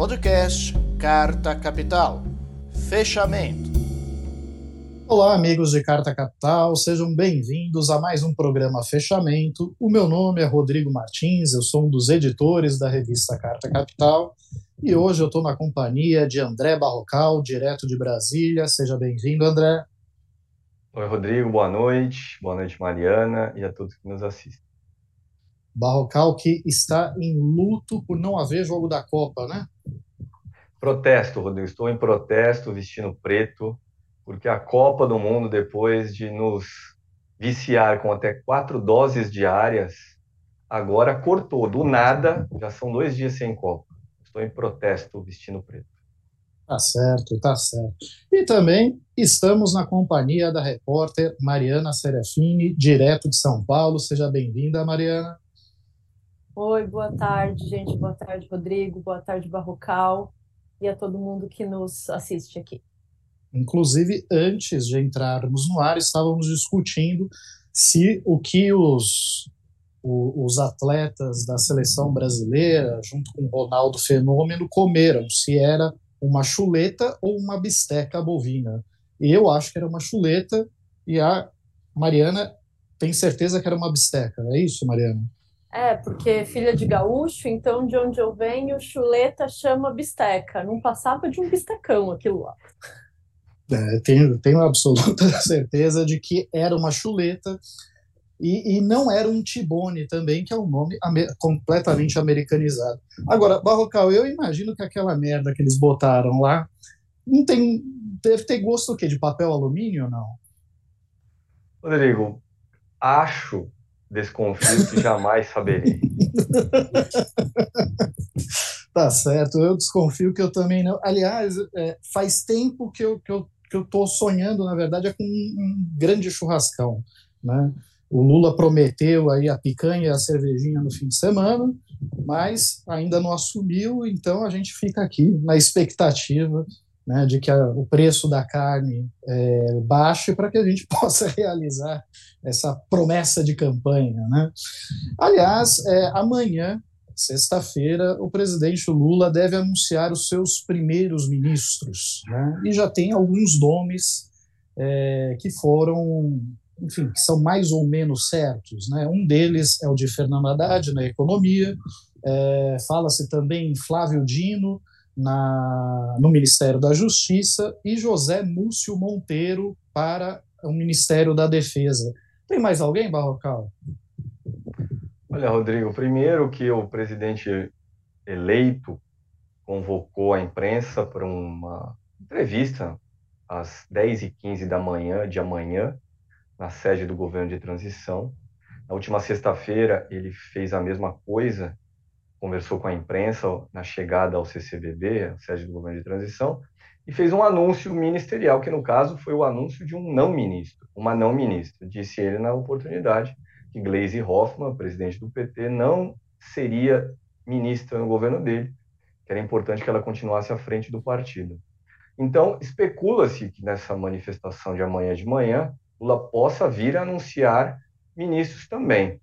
Podcast Carta Capital. Fechamento. Olá, amigos de Carta Capital, sejam bem-vindos a mais um programa Fechamento. O meu nome é Rodrigo Martins, eu sou um dos editores da revista Carta Capital e hoje eu estou na companhia de André Barrocal, direto de Brasília. Seja bem-vindo, André. Oi, Rodrigo, boa noite. Boa noite, Mariana, e a todos que nos assistem. Barrocal que está em luto por não haver jogo da Copa, né? Protesto, Rodrigo. Estou em protesto, vestindo preto, porque a Copa do Mundo, depois de nos viciar com até quatro doses diárias, agora cortou. Do nada, já são dois dias sem Copa. Estou em protesto, vestindo preto. Tá certo, tá certo. E também estamos na companhia da repórter Mariana Serafini, direto de São Paulo. Seja bem-vinda, Mariana. Oi, boa tarde, gente. Boa tarde, Rodrigo. Boa tarde, Barrocal. E a todo mundo que nos assiste aqui. Inclusive, antes de entrarmos no ar, estávamos discutindo se o que os, os atletas da seleção brasileira, junto com o Ronaldo Fenômeno, comeram, se era uma chuleta ou uma bisteca bovina. Eu acho que era uma chuleta, e a Mariana tem certeza que era uma bisteca. É isso, Mariana? É, porque filha de gaúcho, então de onde eu venho, chuleta chama bisteca. Não passava de um bistecão aquilo lá. É, tenho, tenho absoluta certeza de que era uma chuleta e, e não era um tibone também, que é um nome completamente americanizado. Agora, Barrocal, eu imagino que aquela merda que eles botaram lá não tem, deve ter gosto o quê? De papel alumínio ou não? Rodrigo, acho Desconfio que jamais saberei. tá certo, eu desconfio que eu também não. Aliás, é, faz tempo que eu, que, eu, que eu tô sonhando, na verdade, é com um, grande churrascão. Né? O Lula prometeu aí a picanha e a cervejinha no fim de semana, mas ainda não assumiu, então a gente fica aqui na expectativa né, de que a, o preço da carne é, baixe para que a gente possa realizar essa promessa de campanha. Né? Aliás, é, amanhã, sexta-feira, o presidente Lula deve anunciar os seus primeiros ministros, né? e já tem alguns nomes é, que foram, enfim, que são mais ou menos certos. Né? Um deles é o de Fernando Haddad na economia, é, fala-se também em Flávio Dino, na, no Ministério da Justiça e José Múcio Monteiro para o Ministério da Defesa. Tem mais alguém, Barrocal? Olha, Rodrigo, primeiro que o presidente eleito convocou a imprensa para uma entrevista às 10h15 da manhã de amanhã, na sede do governo de transição. Na última sexta-feira, ele fez a mesma coisa conversou com a imprensa na chegada ao CCBB, a sede do governo de transição, e fez um anúncio ministerial, que no caso foi o anúncio de um não ministro, uma não ministra. Disse ele na oportunidade que Gleisi Hoffmann, presidente do PT, não seria ministra no governo dele, que era importante que ela continuasse à frente do partido. Então, especula-se que nessa manifestação de amanhã de manhã, Lula possa vir a anunciar ministros também.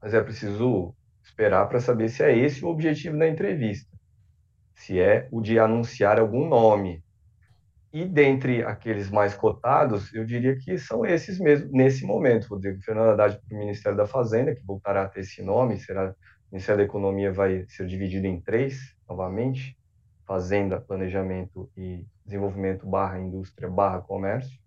Mas é preciso esperar para saber se é esse o objetivo da entrevista, se é o de anunciar algum nome. E dentre aqueles mais cotados, eu diria que são esses mesmo nesse momento. Rodrigo Fernando Haddad para o Ministério da Fazenda, que voltará a ter esse nome, será o Ministério da Economia vai ser dividido em três, novamente, Fazenda, Planejamento e Desenvolvimento barra Indústria barra Comércio.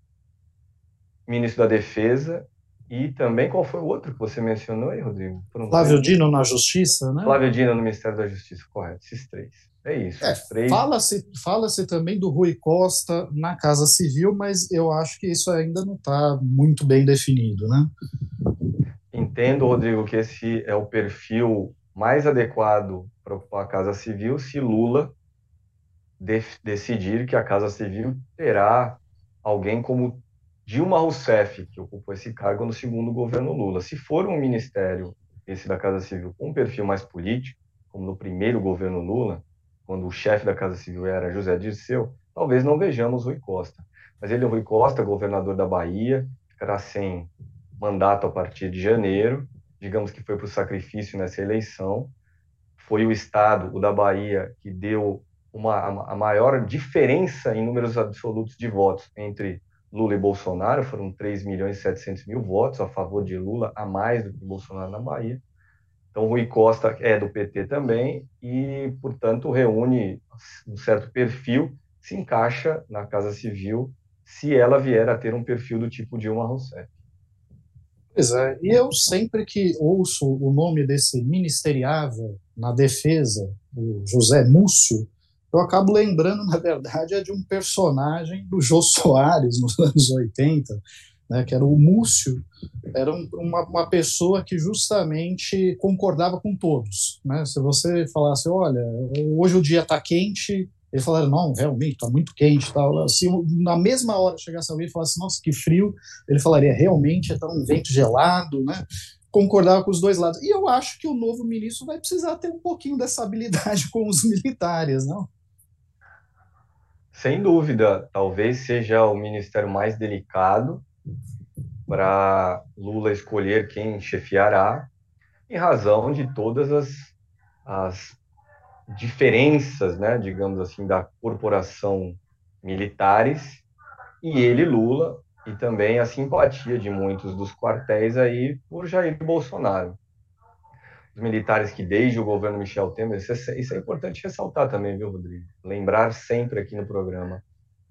Ministro da Defesa e também, qual foi o outro que você mencionou aí, Rodrigo? Flávio Dino na Justiça, né? Flávio Dino no Ministério da Justiça, correto. Esses três. É isso. É, três... Fala-se fala também do Rui Costa na Casa Civil, mas eu acho que isso ainda não está muito bem definido, né? Entendo, Rodrigo, que esse é o perfil mais adequado para ocupar a Casa Civil se Lula de decidir que a Casa Civil terá alguém como Dilma Rousseff, que ocupou esse cargo no segundo governo Lula. Se for um ministério, esse da Casa Civil, com um perfil mais político, como no primeiro governo Lula, quando o chefe da Casa Civil era José Dirceu, talvez não vejamos Rui Costa. Mas ele é Rui Costa, governador da Bahia, ficará sem mandato a partir de janeiro, digamos que foi para o sacrifício nessa eleição. Foi o Estado, o da Bahia, que deu uma, a maior diferença em números absolutos de votos entre Lula e Bolsonaro, foram 3 milhões e 700 mil votos a favor de Lula, a mais do que Bolsonaro na Bahia. Então, Rui Costa é do PT também e, portanto, reúne um certo perfil, se encaixa na Casa Civil, se ela vier a ter um perfil do tipo Dilma Rousseff. Pois é, e eu sempre que ouço o nome desse ministeriável na defesa, o José Múcio, eu acabo lembrando, na verdade, é de um personagem do Jô Soares nos anos 80, né, que era o Múcio, era um, uma, uma, pessoa que justamente concordava com todos. Né? Se você falasse, olha, hoje o dia está quente, ele falaria, não, realmente, está muito quente. Tal. Se na mesma hora chegasse alguém e falasse, nossa, que frio, ele falaria, realmente, está um vento gelado, né? concordava com os dois lados. E eu acho que o novo ministro vai precisar ter um pouquinho dessa habilidade com os militares, não? Sem dúvida, talvez seja o ministério mais delicado para Lula escolher quem chefiará, em razão de todas as, as diferenças, né, digamos assim, da corporação militares e ele, Lula, e também a simpatia de muitos dos quartéis aí por Jair Bolsonaro militares que desde o governo Michel Temer, isso é, isso é importante ressaltar também, viu, Rodrigo? Lembrar sempre aqui no programa.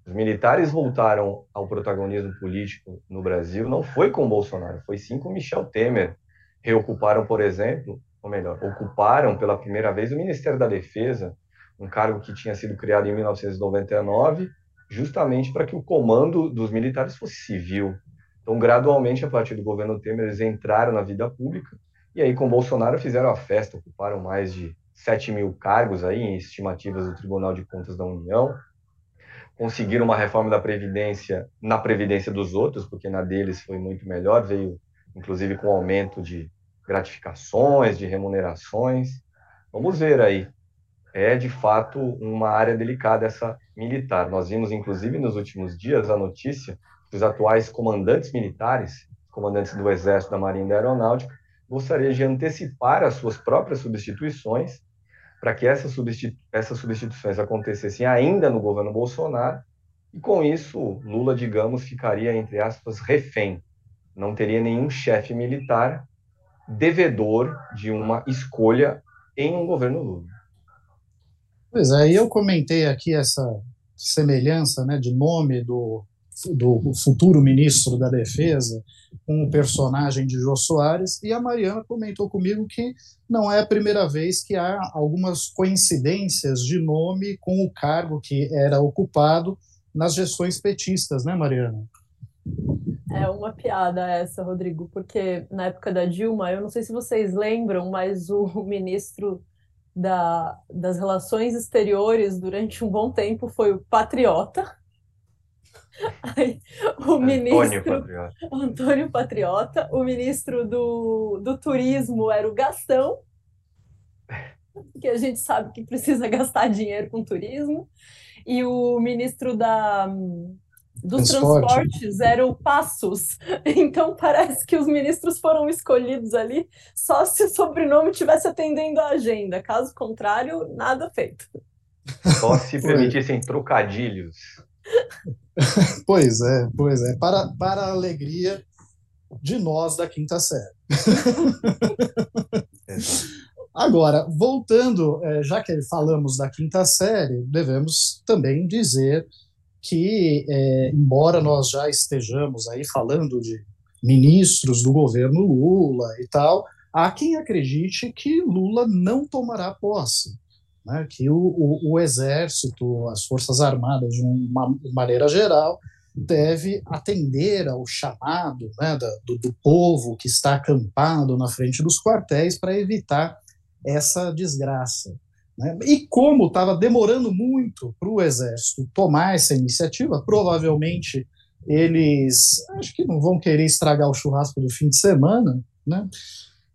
Os militares voltaram ao protagonismo político no Brasil, não foi com Bolsonaro, foi sim com Michel Temer. Reocuparam, por exemplo, ou melhor, ocuparam pela primeira vez o Ministério da Defesa, um cargo que tinha sido criado em 1999, justamente para que o comando dos militares fosse civil. Então, gradualmente, a partir do governo Temer, eles entraram na vida pública e aí, com Bolsonaro, fizeram a festa, ocuparam mais de 7 mil cargos aí, em estimativas do Tribunal de Contas da União. Conseguiram uma reforma da Previdência na Previdência dos outros, porque na deles foi muito melhor, veio inclusive com aumento de gratificações, de remunerações. Vamos ver aí. É de fato uma área delicada essa militar. Nós vimos, inclusive, nos últimos dias a notícia que os atuais comandantes militares, comandantes do Exército, da Marinha e da Aeronáutica, gostaria de antecipar as suas próprias substituições para que essas, substitu substituições acontecessem ainda no governo Bolsonaro e com isso Lula, digamos, ficaria entre aspas refém, não teria nenhum chefe militar devedor de uma escolha em um governo Lula. Pois é, eu comentei aqui essa semelhança né, de nome do, do futuro ministro da Defesa com o personagem de Jô Soares, e a Mariana comentou comigo que não é a primeira vez que há algumas coincidências de nome com o cargo que era ocupado nas gestões petistas, né, Mariana? É uma piada essa, Rodrigo, porque na época da Dilma, eu não sei se vocês lembram, mas o ministro da, das Relações Exteriores durante um bom tempo foi o Patriota. Aí, o ministro Patriota. Antônio Patriota, o ministro do, do turismo era o Gastão, que a gente sabe que precisa gastar dinheiro com turismo, e o ministro da, dos Transporte. transportes era o Passos. Então parece que os ministros foram escolhidos ali só se o sobrenome tivesse atendendo a agenda. Caso contrário, nada feito. Só se permitissem trocadilhos. pois é, pois é. Para, para a alegria de nós da quinta série. Agora, voltando, é, já que falamos da quinta série, devemos também dizer que, é, embora nós já estejamos aí falando de ministros do governo Lula e tal, há quem acredite que Lula não tomará posse né, que o, o, o, Exército, as Forças Armadas, de uma maneira geral, deve atender ao chamado né, do, do povo que está acampado na frente dos quartéis para evitar essa desgraça. Né? E como estava demorando muito para o Exército tomar essa iniciativa, provavelmente eles acho que não vão querer estragar o churrasco do fim de semana, né?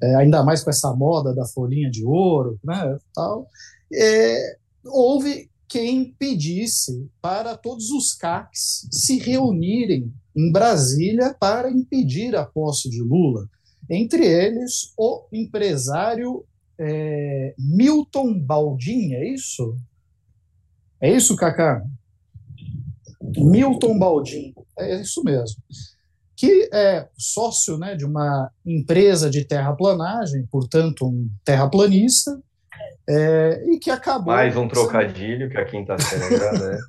É, ainda mais com essa moda da folhinha de ouro, né? Tal é, houve quem pedisse para todos os CACs se reunirem em Brasília para impedir a posse de Lula. Entre eles, o empresário é, Milton Baldin, é isso? É isso, Cacá? Milton Baldin, é isso mesmo. Que é sócio né, de uma empresa de terraplanagem, portanto, um terraplanista, é, e que acabou. Mais um trocadilho que a quinta série agradece.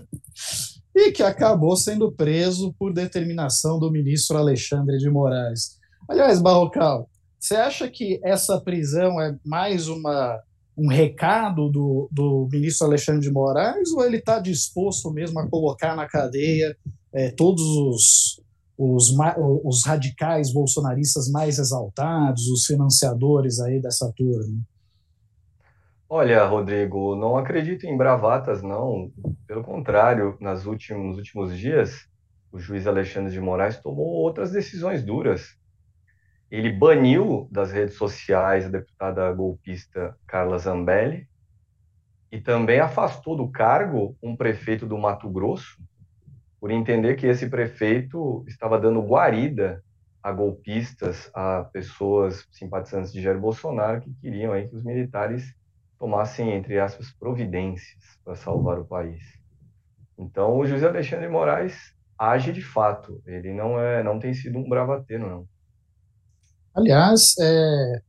e que acabou sendo preso por determinação do ministro Alexandre de Moraes. Aliás, Barrocal, você acha que essa prisão é mais uma, um recado do, do ministro Alexandre de Moraes ou ele está disposto mesmo a colocar na cadeia é, todos os, os, os radicais bolsonaristas mais exaltados, os financiadores aí dessa turma? Olha, Rodrigo, não acredito em bravatas, não. Pelo contrário, nas últimos, nos últimos dias, o juiz Alexandre de Moraes tomou outras decisões duras. Ele baniu das redes sociais a deputada golpista Carla Zambelli e também afastou do cargo um prefeito do Mato Grosso por entender que esse prefeito estava dando guarida a golpistas, a pessoas simpatizantes de Jair Bolsonaro que queriam aí que os militares tomassem, entre aspas, providências para salvar o país. Então, o José Alexandre Moraes age de fato, ele não, é, não tem sido um bravateiro, não. Aliás, é,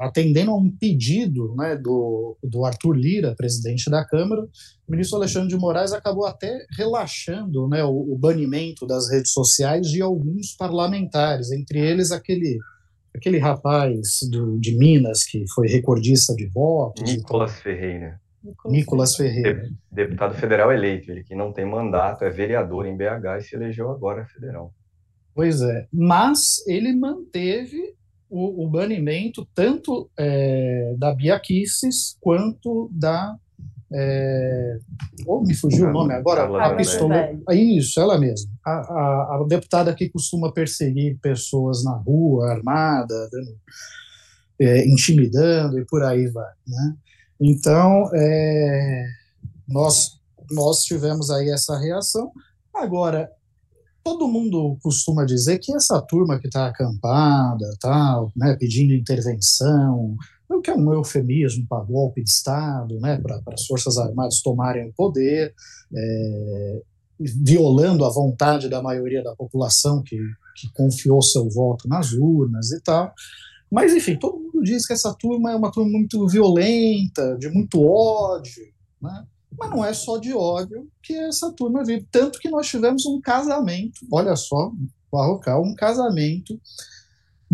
atendendo a um pedido né, do, do Arthur Lira, presidente da Câmara, o ministro Alexandre de Moraes acabou até relaxando né, o, o banimento das redes sociais de alguns parlamentares, entre eles aquele aquele rapaz do, de Minas que foi recordista de votos. Nicolas Ferreira. Nicolas Ferreira. Deputado federal eleito, ele que não tem mandato, é vereador em BH e se elegeu agora federal. Pois é, mas ele manteve o, o banimento tanto é, da Bia Kicis quanto da é, oh, me fugiu o nome agora. A pistola, isso, ela mesma. A, a, a, deputada que costuma perseguir pessoas na rua, armada, é, intimidando e por aí vai. Né? Então, é, nós, nós tivemos aí essa reação. Agora, todo mundo costuma dizer que essa turma que está acampada, tal, né, pedindo intervenção, o que é um eufemismo para golpe de Estado, né, para as Forças Armadas tomarem o poder, é, violando a vontade da maioria da população que, que confiou seu voto nas urnas e tal. Mas, enfim, todo mundo diz que essa turma é uma turma muito violenta, de muito ódio, né? mas não é só de ódio que essa turma vive. Tanto que nós tivemos um casamento, olha só, Barrocal, um casamento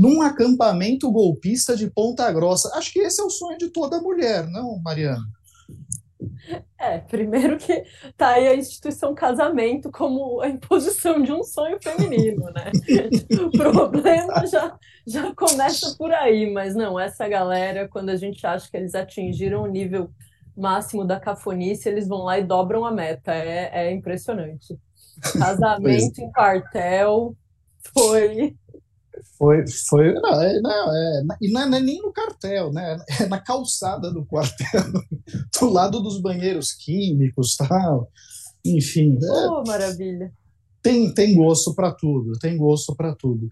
num acampamento golpista de Ponta Grossa. Acho que esse é o sonho de toda mulher, não, Mariana? É, primeiro que tá aí a instituição casamento como a imposição de um sonho feminino, né? o problema já, já começa por aí, mas não, essa galera, quando a gente acha que eles atingiram o nível máximo da cafonice, eles vão lá e dobram a meta. É, é impressionante. Casamento em quartel foi foi, foi não, é, não, é, e não é nem no cartel, né? É na calçada do quartel, do lado dos banheiros químicos, tal. Enfim. Oh, é, maravilha. Tem, tem gosto para tudo, tem gosto para tudo.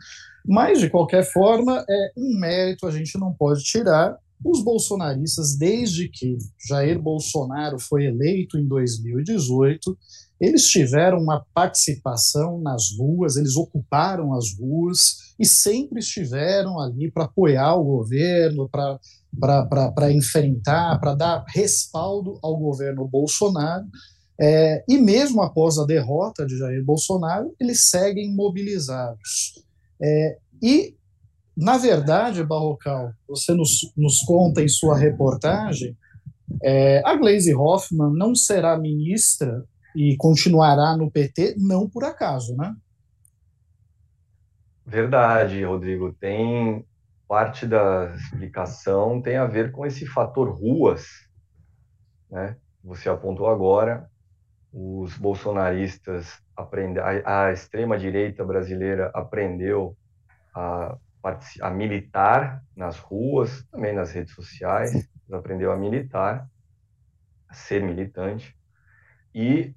Mas, de qualquer forma, é um mérito a gente não pode tirar. Os bolsonaristas, desde que Jair Bolsonaro foi eleito em 2018, eles tiveram uma participação nas ruas, eles ocuparam as ruas e sempre estiveram ali para apoiar o governo, para enfrentar, para dar respaldo ao governo Bolsonaro. É, e mesmo após a derrota de Jair Bolsonaro, eles seguem mobilizados. É, e, na verdade, Barrocal, você nos, nos conta em sua reportagem, é, a Gleisi Hoffmann não será ministra e continuará no PT, não por acaso, né? Verdade, Rodrigo. Tem parte da explicação tem a ver com esse fator ruas, né? Você apontou agora, os bolsonaristas aprende, a, a extrema direita brasileira aprendeu a, a militar nas ruas, também nas redes sociais, aprendeu a militar, a ser militante, e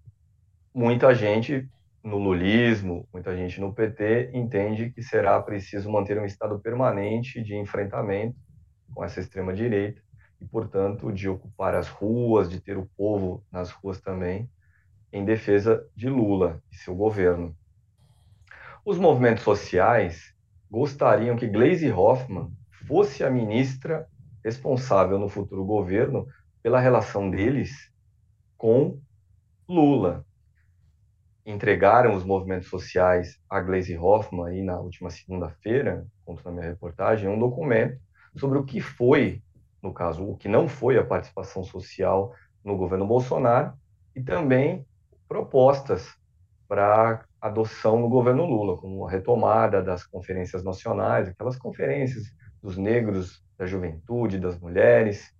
muita gente no lulismo, muita gente no PT entende que será preciso manter um estado permanente de enfrentamento com essa extrema direita e, portanto, de ocupar as ruas, de ter o povo nas ruas também, em defesa de Lula e seu governo. Os movimentos sociais gostariam que Gleisi Hoffmann fosse a ministra responsável no futuro governo pela relação deles com Lula. Entregaram os movimentos sociais a Gleisi Hoffmann aí na última segunda-feira, conto na minha reportagem, um documento sobre o que foi, no caso, o que não foi a participação social no governo Bolsonaro e também propostas para adoção no governo Lula, como a retomada das conferências nacionais, aquelas conferências dos negros, da juventude, das mulheres,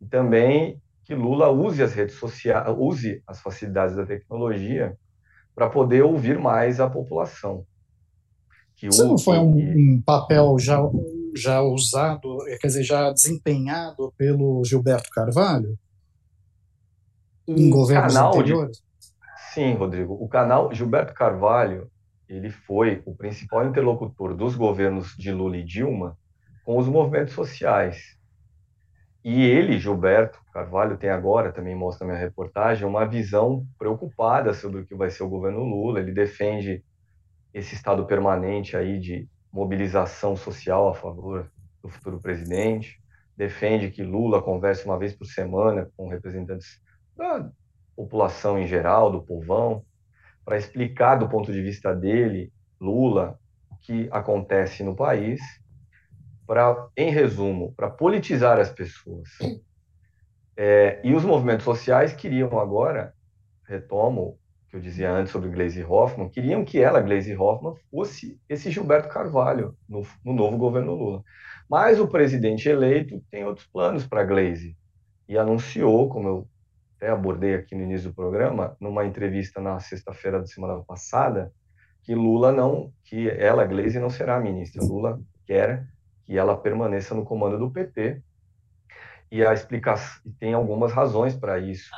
e também que Lula use as redes sociais, use as facilidades da tecnologia para poder ouvir mais a população. Que Isso não foi um, um, papel já, já usado, quer dizer, já desempenhado pelo Gilberto Carvalho? Em governos anteriores? De, sim, Rodrigo. O canal Gilberto Carvalho, ele foi o principal interlocutor dos governos de Lula e Dilma com os movimentos sociais. E ele, Gilberto Carvalho, tem agora, também mostra na minha reportagem, uma visão preocupada sobre o que vai ser o governo Lula. Ele defende esse estado permanente aí de mobilização social a favor do futuro presidente, defende que Lula converse uma vez por semana com representantes da população em geral, do povão, para explicar do ponto de vista dele, Lula, o que acontece no país para, em resumo, para politizar as pessoas. É, e os movimentos sociais queriam agora, retomo o que eu dizia antes sobre Gleisi Hoffmann, queriam que ela, Gleisi Hoffmann, fosse esse Gilberto Carvalho no, no novo governo Lula. Mas o presidente eleito tem outros planos para Gleisi e anunciou, como eu até abordei aqui no início do programa, numa entrevista na sexta-feira da semana passada, que Lula não, que ela, Gleisi, não será ministra. Lula quer que ela permaneça no comando do PT. E a explicação e tem algumas razões para isso.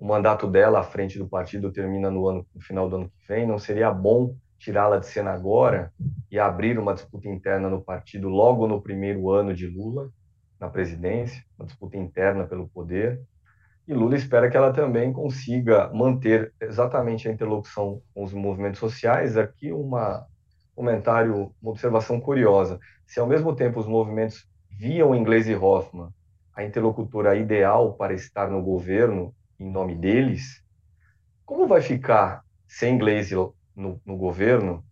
O mandato dela à frente do partido termina no ano no final do ano que vem. Não seria bom tirá-la de cena agora e abrir uma disputa interna no partido logo no primeiro ano de Lula na presidência, uma disputa interna pelo poder. E Lula espera que ela também consiga manter exatamente a interlocução com os movimentos sociais. Aqui uma comentário, uma observação curiosa. Se ao mesmo tempo os movimentos viam em Gleisi Hoffmann a interlocutora ideal para estar no governo em nome deles, como vai ficar sem Gleisi no, no governo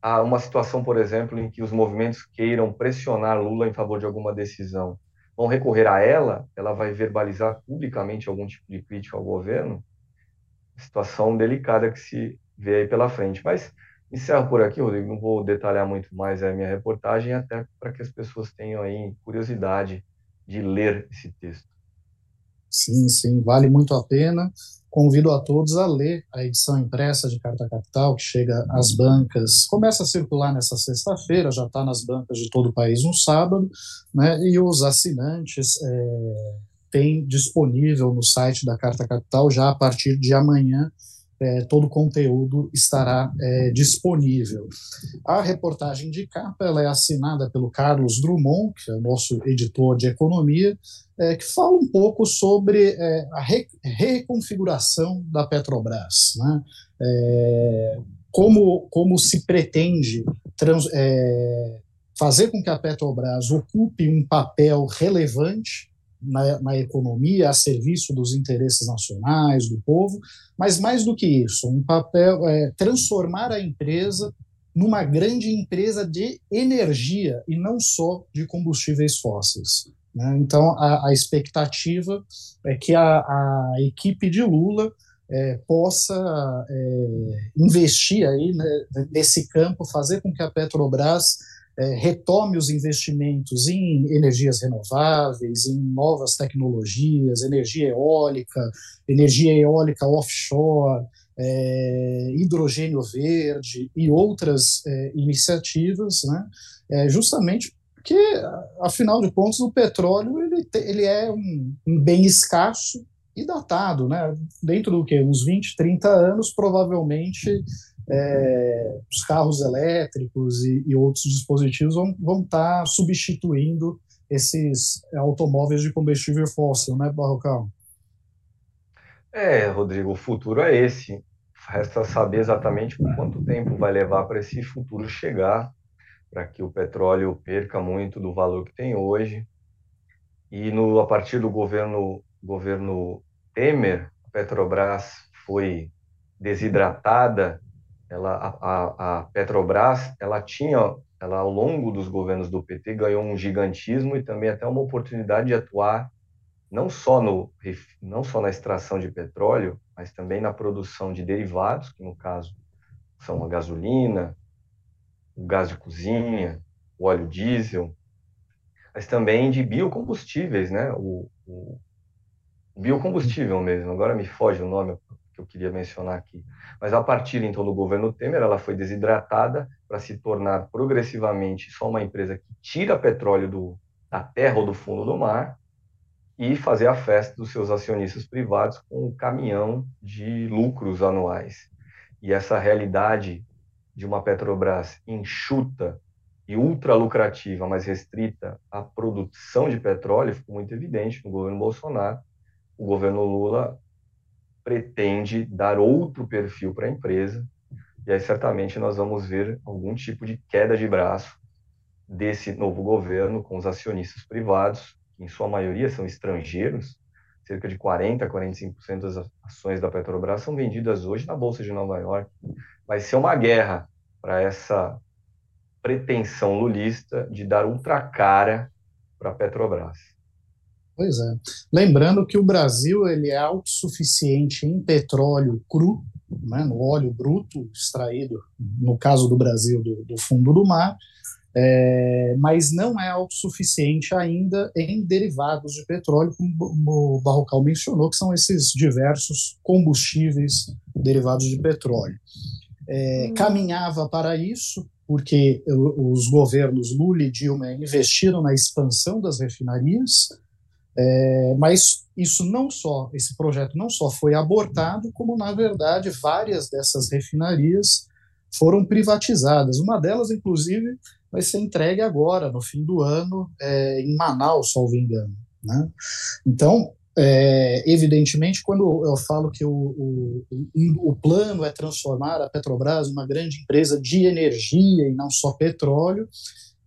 a uma situação, por exemplo, em que os movimentos queiram pressionar Lula em favor de alguma decisão? Vão recorrer a ela? Ela vai verbalizar publicamente algum tipo de crítica ao governo? Situação delicada que se vê aí pela frente. Mas Encerro por aqui, Rodrigo. Não vou detalhar muito mais a minha reportagem, até para que as pessoas tenham aí curiosidade de ler esse texto. Sim, sim, vale muito a pena. Convido a todos a ler a edição impressa de Carta Capital, que chega às bancas, começa a circular nessa sexta-feira, já está nas bancas de todo o país no sábado, né, e os assinantes é, têm disponível no site da Carta Capital já a partir de amanhã é, todo o conteúdo estará é, disponível. A reportagem de capa ela é assinada pelo Carlos Drummond, que é o nosso editor de economia, é, que fala um pouco sobre é, a re reconfiguração da Petrobras. Né? É, como, como se pretende trans, é, fazer com que a Petrobras ocupe um papel relevante na, na, economia, a serviço dos interesses nacionais, do povo, mas mais do que isso, um papel é, transformar a empresa numa grande empresa de energia e não só de combustíveis fósseis. Né? Então, a, a, expectativa é que a, a equipe de Lula é, possa é, investir aí né, nesse campo, fazer com que a Petrobras retome os investimentos em energias renováveis, em novas tecnologias, energia eólica, energia eólica offshore, é, hidrogênio verde e outras é, iniciativas, né, é, justamente porque, afinal de contas, o petróleo ele, ele é um, um bem escasso e datado, né? Dentro do que? Uns 20, 30 anos, provavelmente é, os carros elétricos e, e, outros dispositivos vão, vão estar tá substituindo esses automóveis de combustível fóssil, né, Barrocal? É, Rodrigo, o futuro é esse. Resta saber exatamente quanto tempo vai levar para esse futuro chegar, para que o petróleo perca muito do valor que tem hoje. E no, a partir do governo, governo Temer, a Petrobras foi desidratada. Ela, a, a Petrobras ela tinha, ela ao longo dos governos do PT ganhou um gigantismo e também até uma oportunidade de atuar não só, no, não só na extração de petróleo, mas também na produção de derivados, que no caso são a gasolina, o gás de cozinha, o óleo diesel, mas também de biocombustíveis, né? O, o, biocombustível mesmo, agora me foge o nome eu queria mencionar aqui. Mas a partir então do governo Temer, ela foi desidratada para se tornar progressivamente só uma empresa que tira petróleo do, da terra ou do fundo do mar e fazer a festa dos seus acionistas privados com um caminhão de lucros anuais. E essa realidade de uma Petrobras enxuta e ultra lucrativa, mas restrita à produção de petróleo, ficou muito evidente no governo Bolsonaro. O governo Lula pretende dar outro perfil para a empresa, e aí certamente nós vamos ver algum tipo de queda de braço desse novo governo com os acionistas privados, em sua maioria são estrangeiros, cerca de 40% a 45% das ações da Petrobras são vendidas hoje na Bolsa de Nova York. Vai ser uma guerra para essa pretensão lulista de dar ultra cara para a Petrobras. Pois é. Lembrando que o Brasil ele é autossuficiente em petróleo cru, né, no óleo bruto extraído, no caso do Brasil, do, do fundo do mar, é, mas não é autossuficiente ainda em derivados de petróleo, como o Barrocal mencionou, que são esses diversos combustíveis derivados de petróleo. É, hum. caminhava para isso, porque os governos Lula e Dilma investiram na expansão das refinarias, é, mas isso não só, esse projeto não só foi abortado, como na verdade várias dessas refinarias foram privatizadas. Uma delas, inclusive, vai ser entregue agora, no fim do ano, é, em Manaus, salvo engano. Né? Então, é, evidentemente, quando eu falo que o, o, o, plano é transformar a Petrobras em uma grande empresa de energia e não só petróleo,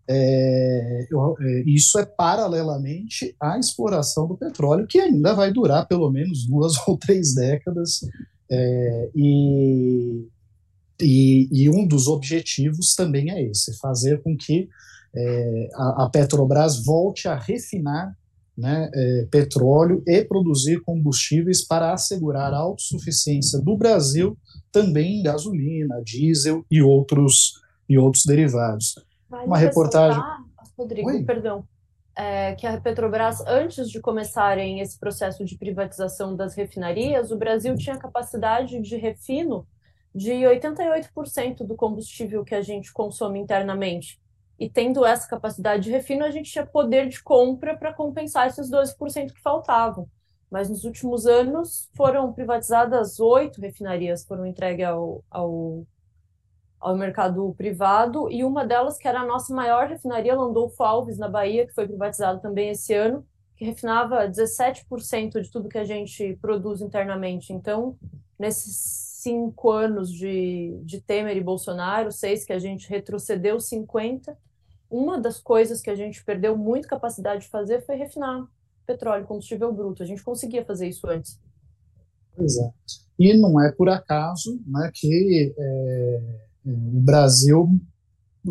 é, eu, é, isso é paralelamente à exploração do petróleo, que ainda vai durar pelo menos duas ou três décadas. É, e, e, e, um dos objetivos também é esse: fazer com que é, a, a, Petrobras volte a refinar né, é, petróleo e produzir combustíveis para assegurar a autossuficiência do Brasil também em gasolina, diesel e outros, e outros derivados. Vale Uma reportagem. Rodrigo, Oi? perdão. É, que a Petrobras, antes de começarem esse processo de privatização das refinarias, o Brasil tinha capacidade de refino de 88% do combustível que a gente consome internamente. E tendo essa capacidade de refino, a gente tinha poder de compra para compensar esses 12% que faltavam. Mas nos últimos anos foram privatizadas oito refinarias, foram entregues ao, ao, ao mercado privado, e uma delas, que era a nossa maior refinaria, Landolfo Alves, na Bahia, que foi privatizada também esse ano, que refinava 17% de tudo que a gente produz internamente. Então, nesses cinco anos de, de Temer e Bolsonaro, seis que a gente retrocedeu 50, uma das coisas que a gente perdeu muito capacidade de fazer foi refinar petróleo, combustível bruto. A gente conseguia fazer isso antes. Exato. E não é por acaso né, que é, o Brasil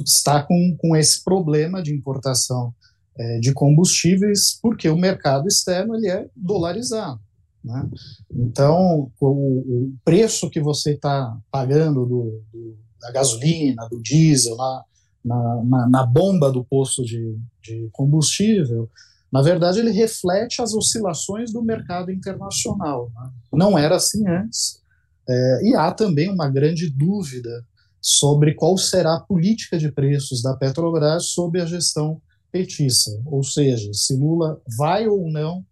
está com, com esse problema de importação é, de combustíveis, porque o mercado externo ele é dolarizado. Né? Então, o, o, preço que você está pagando do, do, da gasolina, do diesel, na, na, na, bomba do posto de, de, combustível, na verdade, ele reflete as oscilações do mercado internacional. Né? Não era assim antes. É, e há também uma grande dúvida sobre qual será a política de preços da Petrobras sob a gestão petista, ou seja, se Lula vai ou não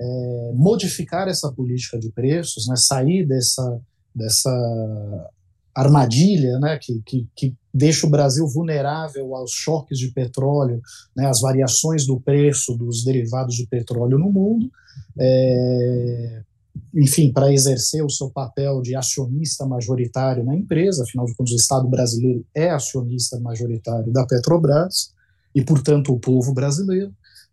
é, modificar essa política de preços, né, sair dessa, dessa armadilha, né, que, que, que, deixa o Brasil vulnerável aos choques de petróleo, né, às variações do preço dos derivados de petróleo no mundo, é, enfim, para exercer o seu papel de acionista majoritário na empresa, afinal de contas, o Estado brasileiro é acionista majoritário da Petrobras e, portanto, o povo brasileiro,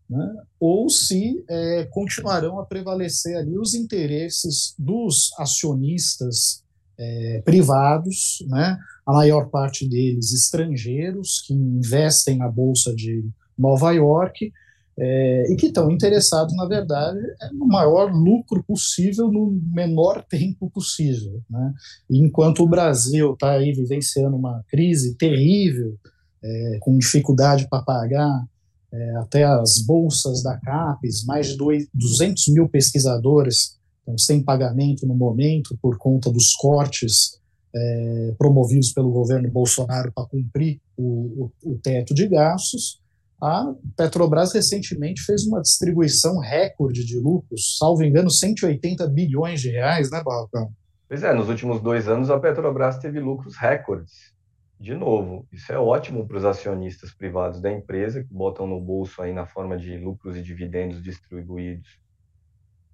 né? ou se é, continuarão a prevalecer ali os interesses dos acionistas é, privados, né? a maior parte deles estrangeiros, que investem na Bolsa de Nova York é, e que estão interessados, na verdade, é no maior lucro possível no menor tempo possível. Né? Enquanto o Brasil está aí vivenciando uma crise terrível, é, com dificuldade para pagar é, até as bolsas da CAPES, mais de dois, 200 mil pesquisadores estão sem pagamento no momento por conta dos cortes é, promovidos pelo governo Bolsonaro para cumprir o, o, o teto de gastos, a Petrobras recentemente fez uma distribuição recorde de lucros, salvo engano, 180 bilhões de reais, né, Barrocão? Pois é, nos últimos dois anos a Petrobras teve lucros recordes. De novo, isso é ótimo para os acionistas privados da empresa, que botam no bolso aí na forma de lucros e dividendos distribuídos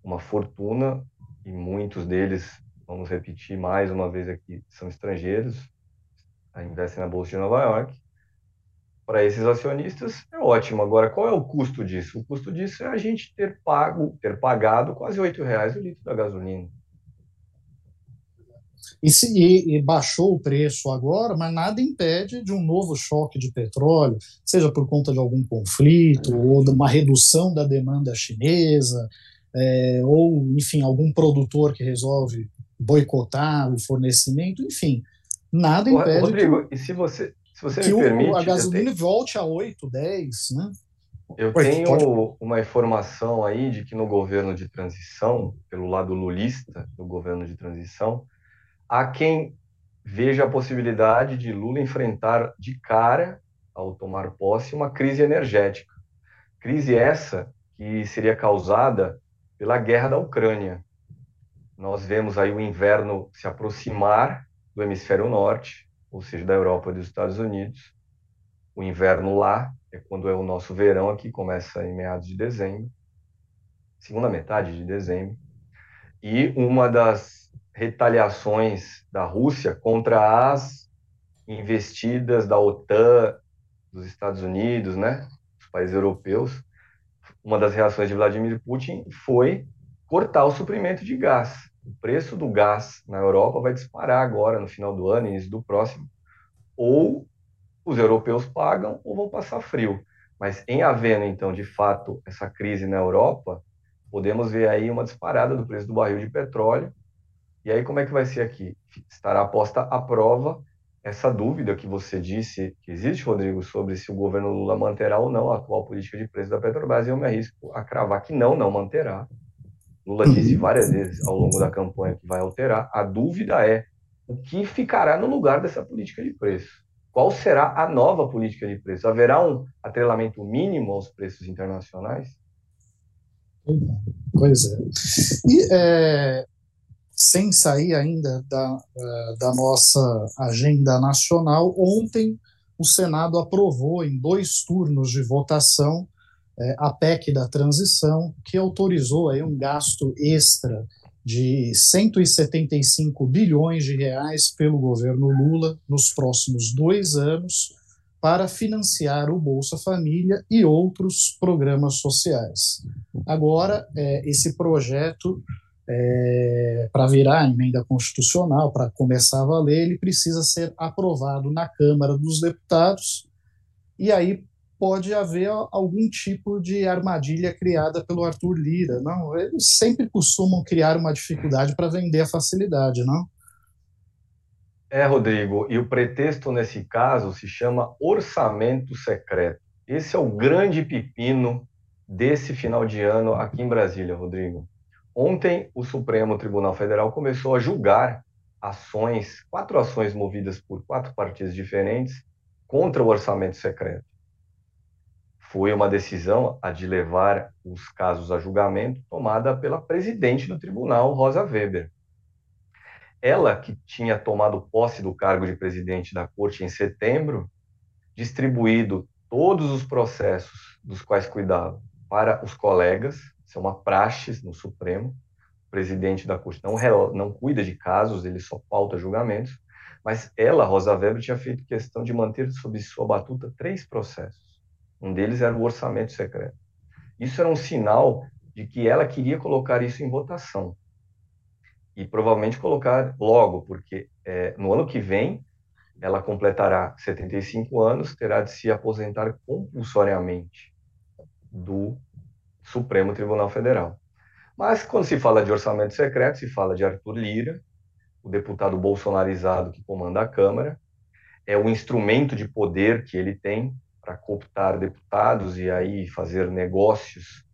uma fortuna, e muitos deles, vamos repetir mais uma vez aqui, são estrangeiros, investem na Bolsa de Nova York para esses acionistas é ótimo. Agora, qual é o custo disso? O custo disso é a gente ter pago, ter pagado quase oito reais o litro da gasolina. E, se, e, e, baixou o preço agora, mas nada impede de um novo choque de petróleo, seja por conta de algum conflito, ou de uma redução da demanda chinesa, é, ou, enfim, algum produtor que resolve boicotar o fornecimento, enfim, nada impede. Rodrigo, que... e se você, se você que me permite, a gasolina volte a 8, 10, né? Eu tenho pode... uma informação aí de que no governo de transição, pelo lado lulista do governo de transição, há quem veja a possibilidade de Lula enfrentar de cara, ao tomar posse, uma crise energética. Crise essa que seria causada pela guerra da Ucrânia. Nós vemos aí o inverno se aproximar do hemisfério norte, ou seja, da Europa e dos Estados Unidos. O inverno lá é quando é o nosso verão aqui, começa em meados de dezembro, segunda metade de dezembro. E uma das retaliações da Rússia contra as investidas da OTAN, dos Estados Unidos, né, dos países europeus, uma das reações de Vladimir Putin foi cortar o suprimento de gás. O preço do gás na Europa vai disparar agora no final do ano, início do próximo, ou os europeus pagam ou vão passar frio. Mas em havendo então de fato essa crise na Europa, podemos ver aí uma disparada do preço do barril de petróleo. E aí como é que vai ser aqui? Estará posta à prova essa dúvida que você disse que existe, Rodrigo, sobre se o governo Lula manterá ou não a atual política de preço da Petrobras, eu me arrisco a cravar que não, não manterá. Lula disse várias vezes ao longo da campanha que vai alterar. A dúvida é o que ficará no lugar dessa política de preço. Qual será a nova política de preço? Haverá um atrelamento mínimo aos preços internacionais? Pois é. E é, sem sair ainda da, é, da nossa agenda nacional, ontem o Senado aprovou em dois turnos de votação a PEC da transição, que autorizou aí um gasto extra de 175 bilhões de reais pelo governo Lula nos próximos dois anos para financiar o Bolsa Família e outros programas sociais. Agora, é, esse projeto, é, para virar emenda constitucional, para começar a valer, ele precisa ser aprovado na Câmara dos Deputados, e aí pode haver algum tipo de armadilha criada pelo Arthur Lira. Não, eles sempre costumam criar uma dificuldade para vender a facilidade, não? É, Rodrigo, e o pretexto nesse caso se chama orçamento secreto. Esse é o grande pepino desse final de ano aqui em Brasília, Rodrigo. Ontem, o Supremo Tribunal Federal começou a julgar ações, quatro ações movidas por quatro partidos diferentes contra o orçamento secreto foi uma decisão a de levar os casos a julgamento tomada pela presidente do tribunal, Rosa Weber. ela que tinha tomado posse do cargo de presidente da corte em setembro, distribuído todos os processos dos quais cuidava para os colegas, isso é uma praxe no Supremo, o presidente da corte não, não cuida de casos, ele só pauta julgamentos, mas ela, Rosa Weber, tinha feito questão de manter sob sua batuta três processos. Um deles era o orçamento secreto. Isso era um sinal de que ela queria colocar isso em votação. E provavelmente colocar logo, porque é, no ano que vem ela completará 75 anos, terá de se aposentar compulsoriamente do Supremo Tribunal Federal. Mas quando se fala de orçamento secreto, se fala de Arthur Lira, o deputado bolsonarizado que comanda a Câmara, é o instrumento de poder que ele tem para cooptar deputados e aí fazer negócios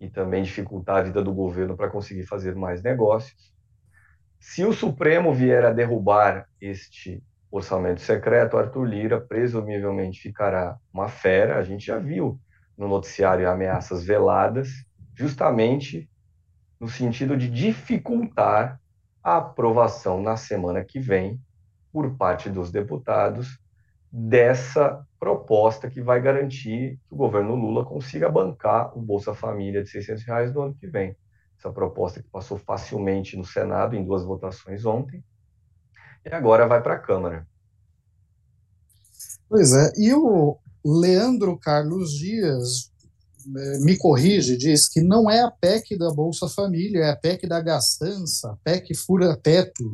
e também dificultar a vida do governo para conseguir fazer mais negócios. Se o Supremo vier a derrubar este orçamento secreto, Arthur Lira presumivelmente ficará uma fera. A gente já viu no noticiário ameaças veladas, justamente no sentido de dificultar a aprovação na semana que vem, por parte dos deputados, dessa proposta que vai garantir que o governo Lula consiga bancar o Bolsa Família de 600 reais no ano que vem. Essa proposta que passou facilmente no Senado em duas votações ontem e agora vai para a Câmara. Pois é, e o Leandro Carlos Dias é, me corrige, diz que não é a PEC da Bolsa Família, é a PEC da gastança, a PEC fura-teto.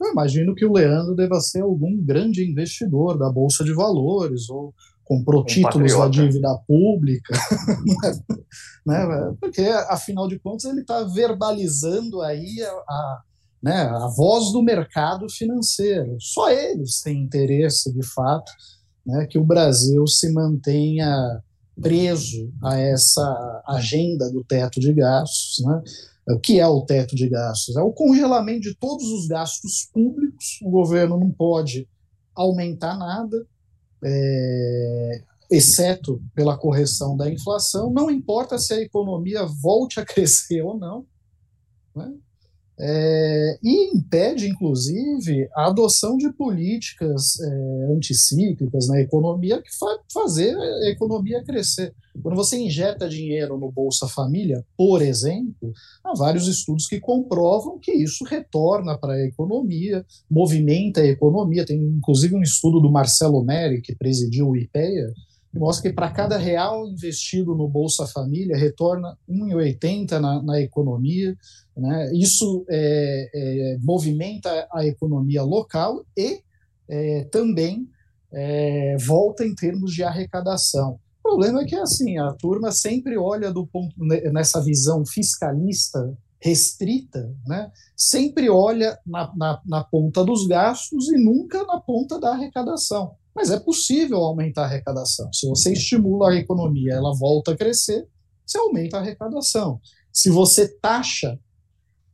Eu imagino que o Leandro deva ser algum grande investidor da Bolsa de Valores ou comprou um títulos patriota. da dívida pública, né? porque afinal de contas ele está verbalizando aí a, a, né, a voz do mercado financeiro. Só eles têm interesse, de fato, né, que o Brasil se mantenha preso a essa agenda do teto de gastos. Né? O que é o teto de gastos? É o congelamento de todos os gastos públicos. O governo não pode aumentar nada, é, exceto pela correção da inflação. Não importa se a economia volte a crescer ou não. Né? É, e impede, inclusive, a adoção de políticas é, anticíclicas na economia que fa fazer a economia crescer. Quando você injeta dinheiro no Bolsa Família, por exemplo, há vários estudos que comprovam que isso retorna para a economia, movimenta a economia. Tem inclusive um estudo do Marcelo Neri, que presidiu o IPEA, mostra que para cada real investido no Bolsa Família retorna 1,80 na, na economia. Né? Isso é, é, movimenta a economia local e é, também é, volta em termos de arrecadação. O problema é que assim a turma sempre olha do ponto nessa visão fiscalista restrita, né? sempre olha na, na, na ponta dos gastos e nunca na ponta da arrecadação. Mas é possível aumentar a arrecadação. Se você estimula a economia, ela volta a crescer, você aumenta a arrecadação. Se você taxa